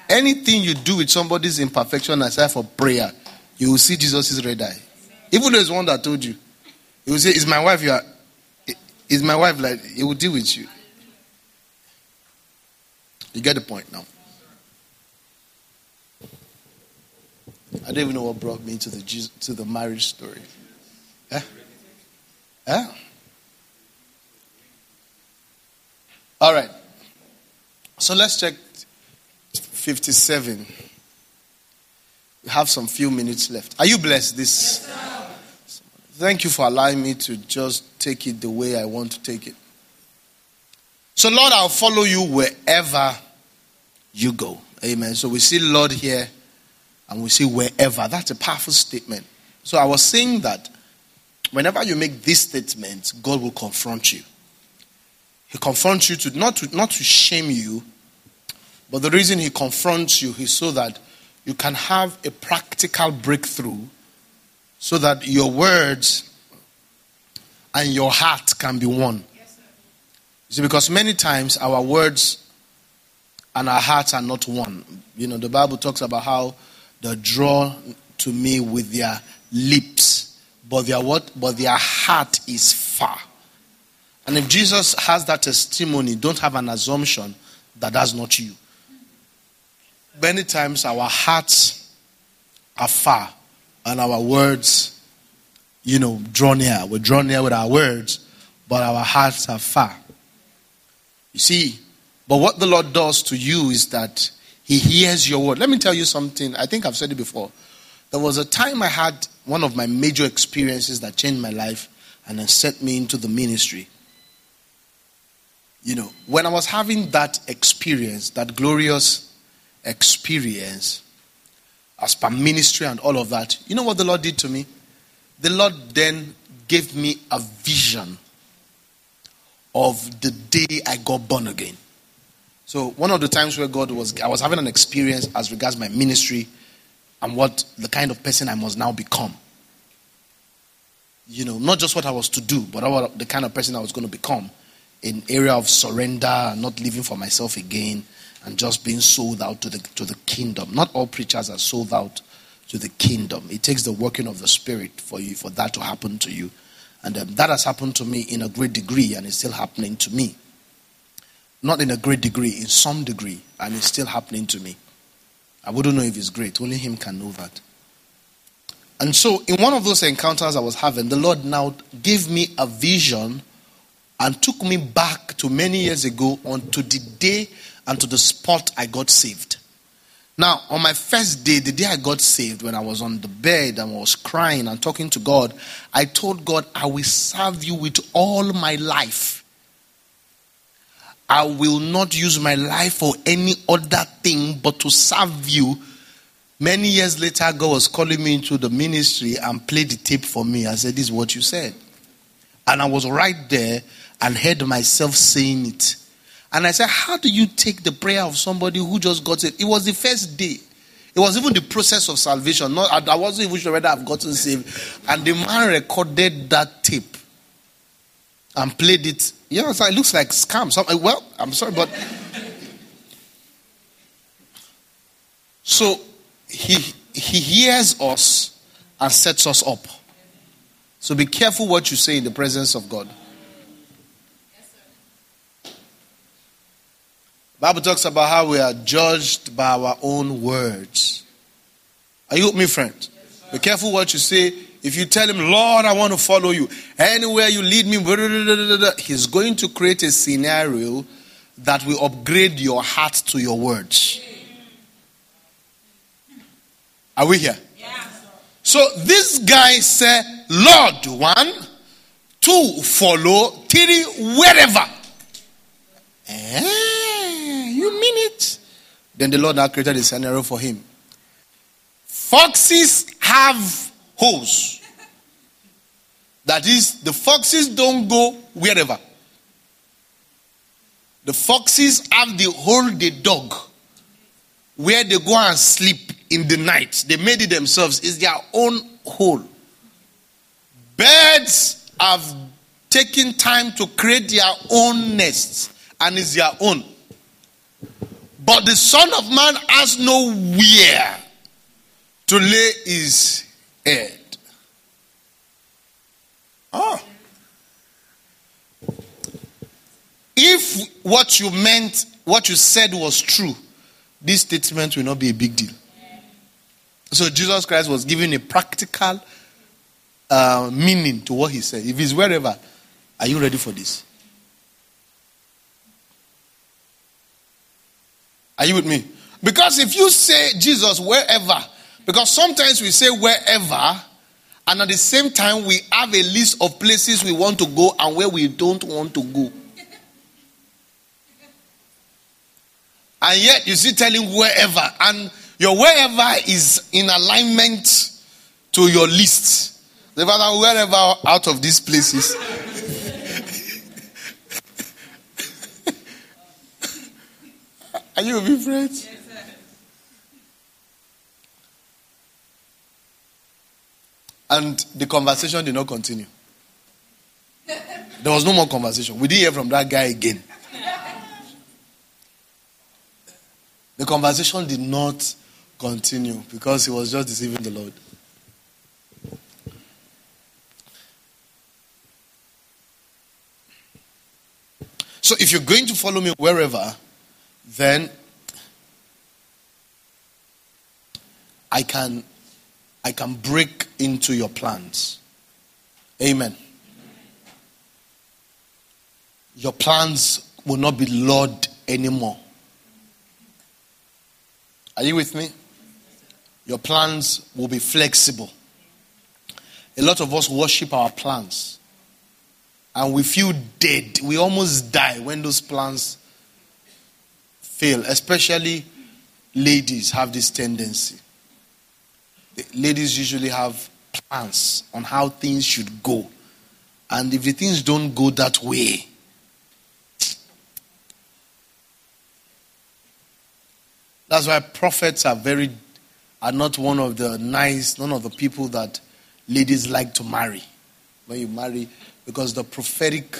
Anything you do with somebody's imperfection aside for prayer, you will see Jesus' red eye. Even though it's one that told you, he will say, Is my wife you are is my wife like he will deal with you? You get the point now. I don't even know what brought me to the to the marriage story. Yeah? Yeah? All right. So let's check 57. We have some few minutes left. Are you blessed this? Yes, Thank you for allowing me to just take it the way I want to take it. So, Lord, I'll follow you wherever you go. Amen. So we see Lord here and we see wherever. That's a powerful statement. So I was saying that whenever you make this statement, God will confront you. He confronts you to not to not to shame you, but the reason he confronts you is so that you can have a practical breakthrough so that your words and your heart can be one. Yes, see, because many times our words and our hearts are not one. You know, the Bible talks about how they draw to me with their lips, but their what? But their heart is far. And if Jesus has that testimony, don't have an assumption that that's not you many times our hearts are far and our words, you know, draw near. We're drawn near with our words, but our hearts are far. You see, but what the Lord does to you is that He hears your word. Let me tell you something. I think I've said it before. There was a time I had one of my major experiences that changed my life and then set me into the ministry. You know, when I was having that experience, that glorious experience as per ministry and all of that, you know what the Lord did to me? The Lord then gave me a vision of the day I got born again. So one of the times where God was, I was having an experience as regards my ministry and what the kind of person I must now become. You know, not just what I was to do, but what the kind of person I was going to become in area of surrender, not living for myself again, and just being sold out to the, to the kingdom. Not all preachers are sold out to the kingdom. It takes the working of the Spirit for you for that to happen to you. And um, that has happened to me in a great degree, and it's still happening to me. Not in a great degree, in some degree, and it's still happening to me. I wouldn't know if it's great. Only Him can know that. And so, in one of those encounters I was having, the Lord now gave me a vision and took me back to many years ago onto the day and to the spot I got saved. Now, on my first day, the day I got saved, when I was on the bed and was crying and talking to God, I told God, I will serve you with all my life. I will not use my life for any other thing but to serve you Many years later, God was calling me into the ministry and played the tape for me. I said, This is what you said. And I was right there and heard myself saying it. And I said, How do you take the prayer of somebody who just got it? It was the first day. It was even the process of salvation. Not, I wasn't even sure whether I've gotten saved. And the man recorded that tape and played it. You know, it looks like scam. So, well, I'm sorry, but. So he, he hears us and sets us up. So be careful what you say in the presence of God. Yes, Bible talks about how we are judged by our own words. Are you with me, friend? Be careful what you say. If you tell him, Lord, I want to follow you, anywhere you lead me, he's going to create a scenario that will upgrade your heart to your words. Are we here? Yeah. So this guy said, Lord, one, two, follow, three, wherever. Eh, you mean it? Then the Lord now created a scenario for him. Foxes have holes. That is, the foxes don't go wherever. The foxes have the hole the dog where they go and sleep in the night. They made it themselves. It's their own hole. Birds have taken time to create their own nests, and it's their own. But the Son of Man has nowhere to lay his head. Oh. If what you meant, what you said was true, this statement will not be a big deal. So Jesus Christ was giving a practical uh, meaning to what he said. If he's wherever, are you ready for this? Are you with me? Because if you say Jesus wherever, because sometimes we say wherever, and at the same time we have a list of places we want to go and where we don't want to go. And yet you see telling wherever. And your wherever is in alignment to your list. The Father, wherever out of these places. Are you with me, friends? And the conversation did not continue. There was no more conversation. We didn't hear from that guy again. The conversation did not continue because he was just deceiving the Lord. So if you're going to follow me wherever, then I can I can break into your plans. Amen. Your plans will not be Lord anymore. Are you with me? Your plans will be flexible. A lot of us worship our plans. And we feel dead. We almost die when those plans fail. Especially ladies have this tendency. Ladies usually have plans on how things should go. And if the things don't go that way, That's why prophets are very are not one of the nice, none of the people that ladies like to marry. When you marry, because the prophetic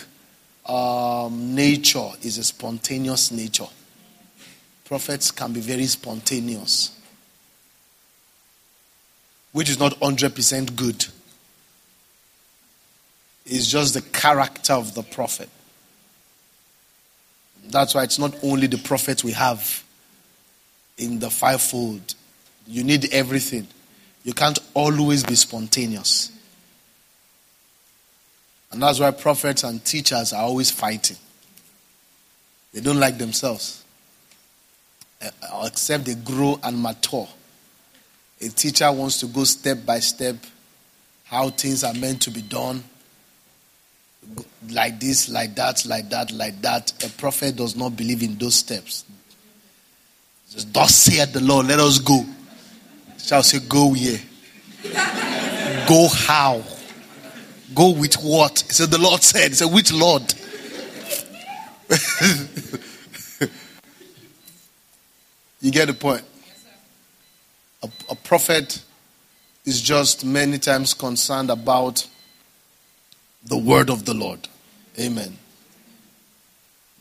um, nature is a spontaneous nature. Prophets can be very spontaneous, which is not 100% good. It's just the character of the prophet. That's why it's not only the prophet we have in the fivefold. You need everything. You can't always be spontaneous. And that's why prophets and teachers are always fighting. They don't like themselves, uh, except they grow and mature. A teacher wants to go step by step, how things are meant to be done. Like this, like that, like that, like that. A prophet does not believe in those steps. Just, thus saith the Lord, let us go. Shall say, Go here. Go how? Go with what? He said, The Lord said. He said, Which Lord? you get the point. A, a prophet is just many times concerned about the word of the Lord. Amen.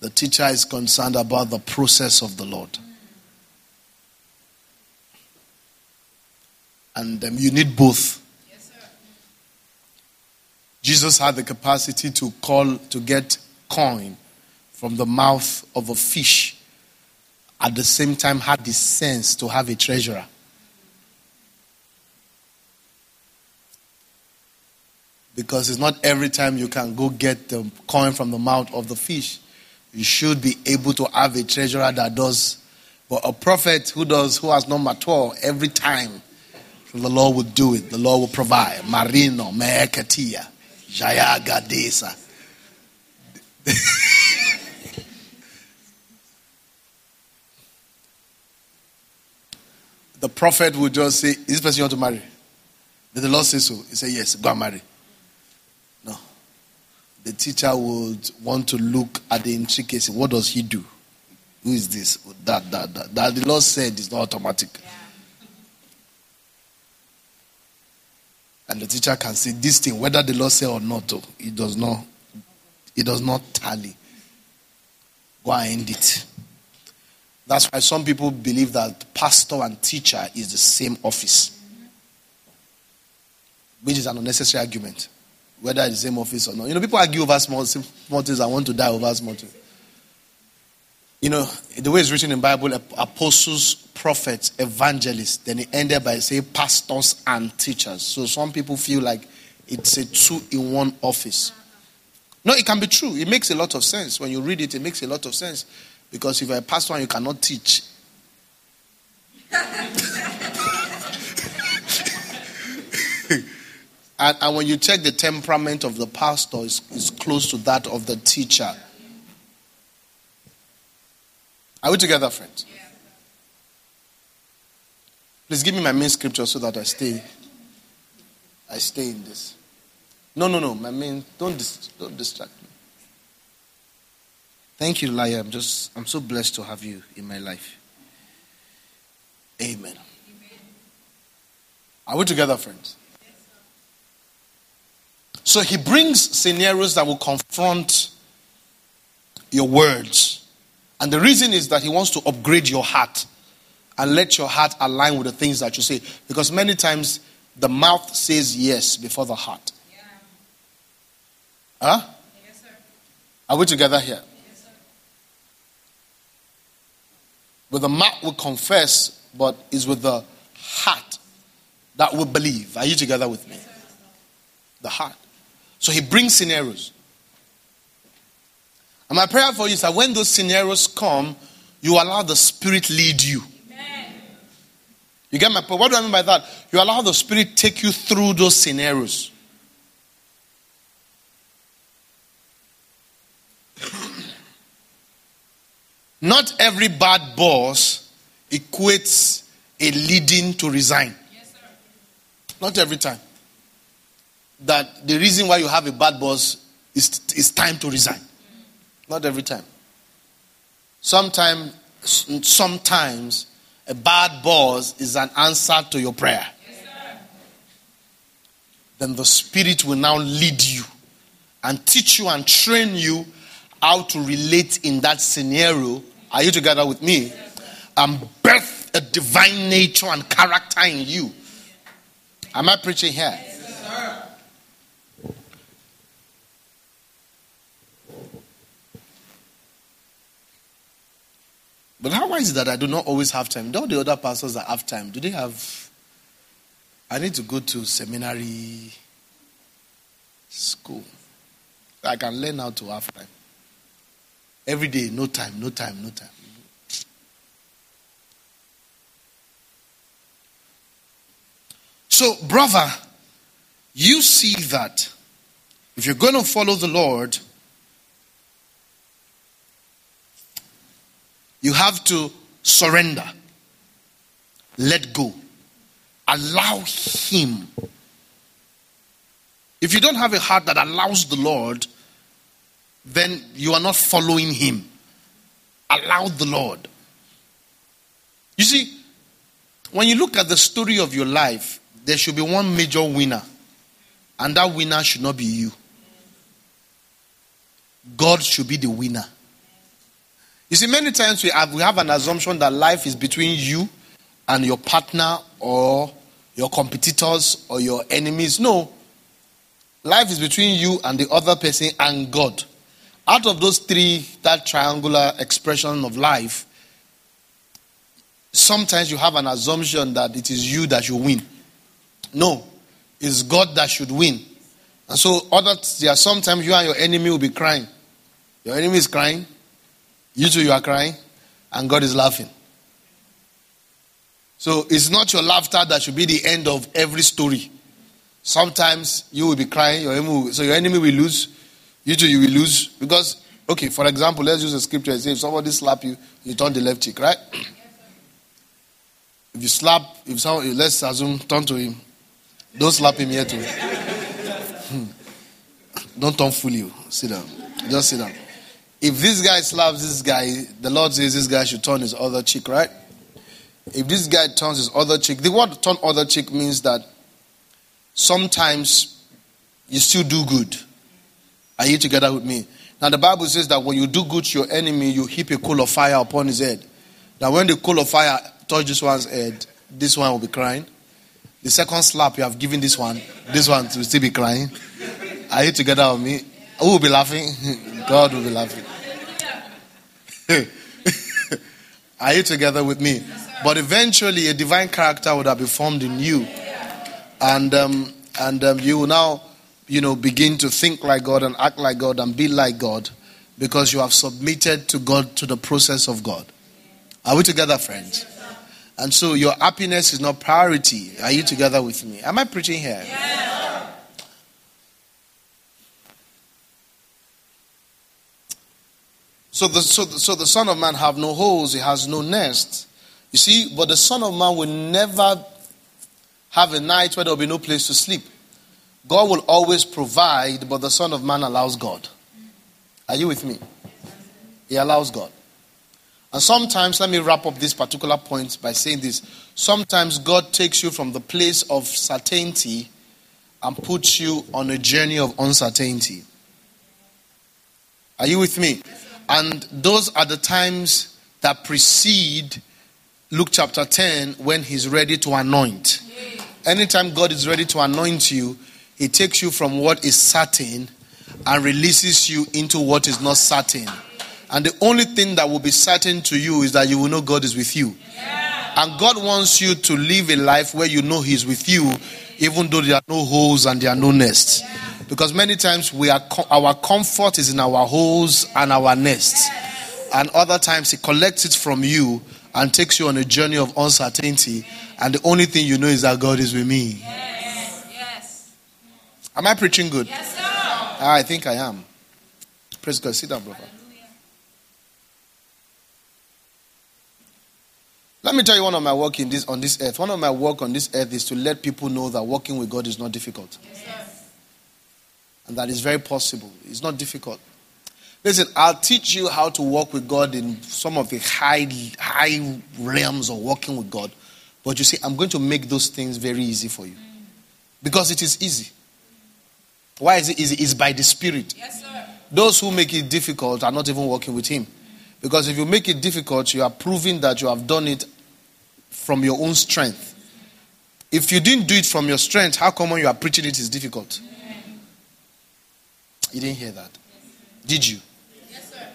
The teacher is concerned about the process of the Lord. And um, you need both. Jesus had the capacity to call, to get coin from the mouth of a fish. At the same time, had the sense to have a treasurer. Because it's not every time you can go get the coin from the mouth of the fish. You should be able to have a treasurer that does. But a prophet who does, who has no mature every time, the Lord will do it. The Lord will provide. Marino, Meekatia, Jaya Gadesa. the prophet would just say, Is this person you want to marry? Did the Lord say so? He said, Yes, go and marry the teacher would want to look at the intricacy. What does he do? Who is this? That, that, that. That the Lord said is not automatic. Yeah. And the teacher can say this thing, whether the Lord said or not, oh, it does not, it does not tally. Go and end it. That's why some people believe that pastor and teacher is the same office, which is an unnecessary argument whether it's the same office or not. You know, people argue over small, small things. I want to die over small things. You know, the way it's written in Bible, apostles, prophets, evangelists. Then it ended by saying pastors and teachers. So some people feel like it's a two-in-one office. No, it can be true. It makes a lot of sense. When you read it, it makes a lot of sense. Because if you're a pastor and you cannot teach, And, and when you check the temperament of the pastor, is is close to that of the teacher. Are we together, friends? Please give me my main scripture so that I stay. I stay in this. No, no, no. My main. Don't dis, don't distract me. Thank you, Laya. I'm just. I'm so blessed to have you in my life. Amen. Amen. Are we together, friends? So he brings scenarios that will confront your words. And the reason is that he wants to upgrade your heart and let your heart align with the things that you say. Because many times the mouth says yes before the heart. Yeah. Huh? Yes, sir. Are we together here? Yes, sir. But the mouth will confess, but it's with the heart that will believe. Are you together with me? Yes, the heart. So he brings scenarios. And my prayer for you is that when those scenarios come, you allow the Spirit lead you. Amen. You get my point? What do I mean by that? You allow the Spirit take you through those scenarios. Not every bad boss equates a leading to resign. Yes, Not every time that the reason why you have a bad boss is, is time to resign. Not every time. Sometimes, sometimes a bad boss is an answer to your prayer. Yes, then the Spirit will now lead you and teach you and train you how to relate in that scenario. Are you together with me? and birth a divine nature and character in you. Am I preaching here? But how is it that I do not always have time? All the other pastors that have time, do they have? I need to go to seminary school. I can learn how to have time. Every day, no time, no time, no time. So, brother, you see that if you're going to follow the Lord, You have to surrender, let go, allow Him. If you don't have a heart that allows the Lord, then you are not following Him. Allow the Lord. You see, when you look at the story of your life, there should be one major winner, and that winner should not be you. God should be the winner. You see, many times we have, we have an assumption that life is between you and your partner or your competitors or your enemies. No. Life is between you and the other person and God. Out of those three, that triangular expression of life, sometimes you have an assumption that it is you that should win. No, it's God that should win. And so, other, there are sometimes you and your enemy will be crying. Your enemy is crying, you too, you are crying, and God is laughing. So, it's not your laughter that should be the end of every story. Sometimes you will be crying, your enemy will, so your enemy will lose, you too, you will lose. Because, okay, for example, let's use a scripture and say if somebody slap you, you turn the left cheek, right? If you slap, if someone, let's assume, turn to him. Don't slap him here too. Hmm. Don't turn fool you. Sit down. Just sit down. If this guy slaps this guy, the Lord says this guy should turn his other cheek, right? If this guy turns his other cheek, the word turn other cheek means that sometimes you still do good. Are you together with me? Now the Bible says that when you do good to your enemy, you heap a coal of fire upon his head. Now when the coal of fire touches this one's head, this one will be crying. The second slap you have given this one, this one will still be crying. Are you together with me? Who will be laughing? God will be laughing. Are you together with me? But eventually, a divine character would have been formed in you, and um, and um, you will now, you know, begin to think like God and act like God and be like God, because you have submitted to God to the process of God. Are we together, friends? And so your happiness is not priority. Are you together with me? Am I preaching here? So the, so, the, so the Son of Man have no holes, he has no nest. You see, but the Son of Man will never have a night where there will be no place to sleep. God will always provide, but the Son of Man allows God. Are you with me? He allows God. And sometimes, let me wrap up this particular point by saying this. Sometimes God takes you from the place of certainty and puts you on a journey of uncertainty. Are you with me? And those are the times that precede Luke chapter 10 when he's ready to anoint. Anytime God is ready to anoint you, he takes you from what is certain and releases you into what is not certain. And the only thing that will be certain to you is that you will know God is with you. Yeah. And God wants you to live a life where you know He's with you, even though there are no holes and there are no nests. Because many times we are our comfort is in our holes and our nests. And other times He collects it from you and takes you on a journey of uncertainty. And the only thing you know is that God is with me. Yes. Yes. Am I preaching good? Yes, sir. Ah, I think I am. Praise God. Sit down, brother. Let me tell you one of my work in this on this earth. One of my work on this earth is to let people know that working with God is not difficult. Yes. And that is very possible. It's not difficult. Listen, I'll teach you how to walk with God in some of the high high realms of walking with God. But you see, I'm going to make those things very easy for you. Because it is easy. Why is it easy? It's by the Spirit. Yes, sir. Those who make it difficult are not even working with Him. Because if you make it difficult, you are proving that you have done it from your own strength. If you didn't do it from your strength, how come when you are preaching it is difficult? You didn't hear that. Did you? Yes, sir.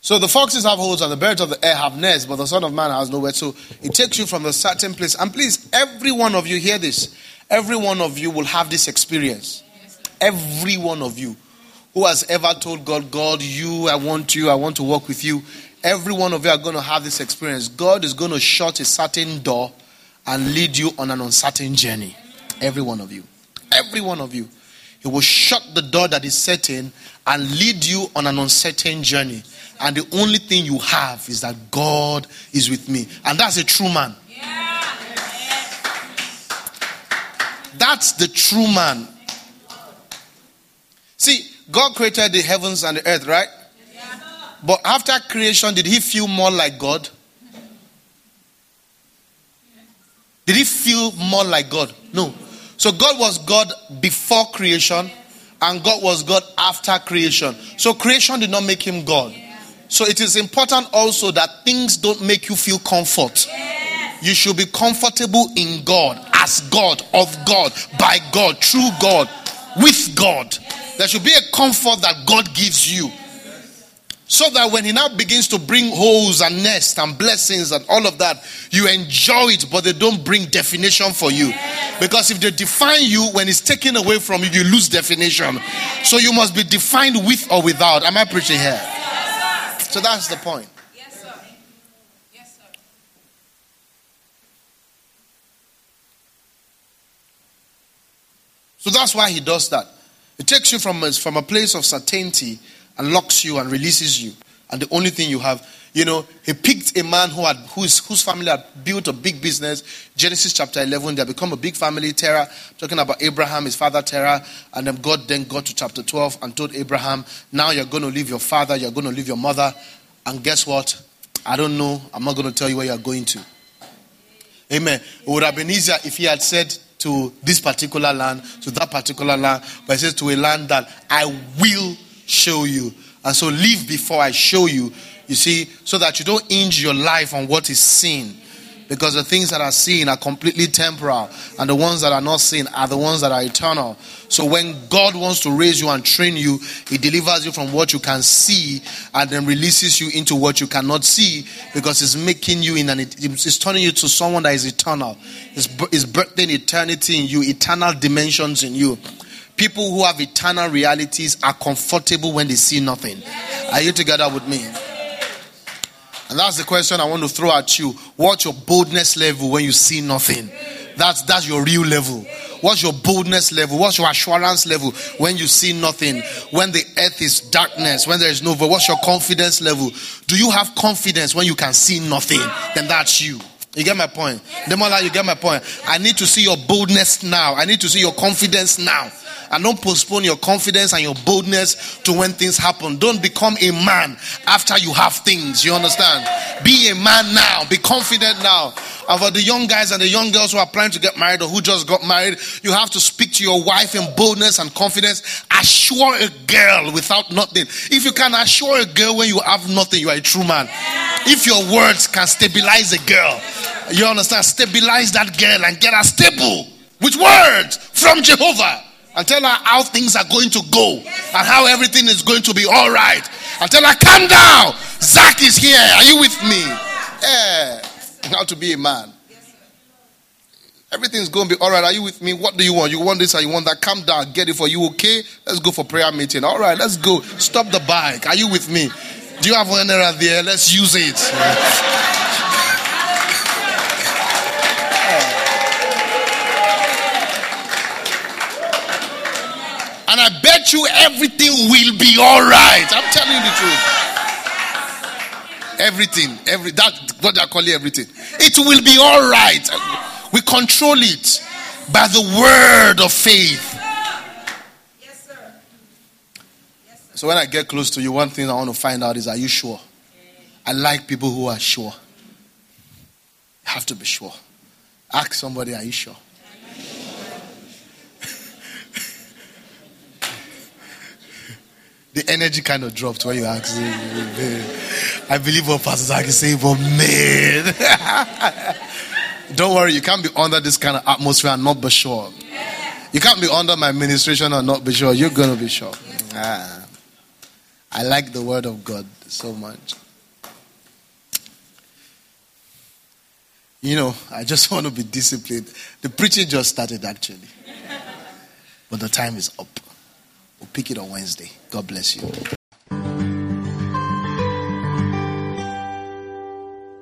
So the foxes have holes and the birds of the air have nests, but the Son of Man has nowhere. So it takes you from a certain place. And please, every one of you hear this. Every one of you will have this experience. Every one of you. Who has ever told God, God, you, I want you, I want to work with you? Every one of you are going to have this experience. God is going to shut a certain door and lead you on an uncertain journey. Every one of you. Every one of you. He will shut the door that is certain and lead you on an uncertain journey. And the only thing you have is that God is with me. And that's a true man. That's the true man. See, God created the heavens and the earth, right? But after creation, did he feel more like God? Did he feel more like God? No. So God was God before creation, and God was God after creation. So creation did not make him God. So it is important also that things don't make you feel comfort. You should be comfortable in God, as God, of God, by God, through God, with God. There should be a comfort that God gives you. So that when he now begins to bring holes and nests and blessings and all of that, you enjoy it, but they don't bring definition for you. Because if they define you, when it's taken away from you, you lose definition. So you must be defined with or without. Am I preaching here? So that's the point. Yes, sir. Yes, sir. So that's why he does that. It takes you from a, from a place of certainty and locks you and releases you. And the only thing you have, you know, he picked a man who had whose whose family had built a big business. Genesis chapter 11, they become a big family. Terah, talking about Abraham, his father Terah, and then God then got to chapter 12 and told Abraham, "Now you're going to leave your father, you're going to leave your mother, and guess what? I don't know. I'm not going to tell you where you're going to." Amen. It would have been easier if he had said to this particular land, to that particular land, but he says to a land that I will show you. And so live before I show you, you see, so that you don't hinge your life on what is seen. Because the things that are seen are completely temporal, and the ones that are not seen are the ones that are eternal. So when God wants to raise you and train you, He delivers you from what you can see and then releases you into what you cannot see because He's making you in an, He's turning you to someone that is eternal. He's, he's birthing eternity in you, eternal dimensions in you. People who have eternal realities are comfortable when they see nothing. Are you together with me? And that's the question I want to throw at you. What's your boldness level when you see nothing? That's that's your real level. What's your boldness level? What's your assurance level when you see nothing? When the earth is darkness, when there is no voice, what's your confidence level? Do you have confidence when you can see nothing? Then that's you. You get my point? Demola, you get my point. I need to see your boldness now. I need to see your confidence now. And don't postpone your confidence and your boldness to when things happen. Don't become a man after you have things. You understand? Be a man now. Be confident now. And for the young guys and the young girls who are planning to get married or who just got married, you have to speak to your wife in boldness and confidence. Assure a girl without nothing. If you can assure a girl when you have nothing, you are a true man. If your words can stabilize a girl, you understand? Stabilize that girl and get her stable with words from Jehovah and tell her how things are going to go and how everything is going to be all right. And tell her, calm down. Zach is here. Are you with me? Yeah. How to be a man. Everything's going to be all right. Are you with me? What do you want? You want this or you want that? Calm down. Get it for you. Okay? Let's go for prayer meeting. All right, let's go. Stop the bike. Are you with me? Do you have one there? Let's use it. And I bet you everything will be all right. I'm telling you the truth. Everything, every that what they're calling everything. It will be all right. We control it by the word of faith. Yes, sir. Yes, sir. So when I get close to you, one thing I want to find out is are you sure? I like people who are sure. You have to be sure. Ask somebody, are you sure? The energy kind of dropped when you asked. I believe what Pastor Zach is saying, but man. Don't worry, you can't be under this kind of atmosphere and not be sure. You can't be under my administration and not be sure. You're going to be sure. Ah, I like the word of God so much. You know, I just want to be disciplined. The preaching just started actually, but the time is up. We'll pick it on Wednesday. God bless you.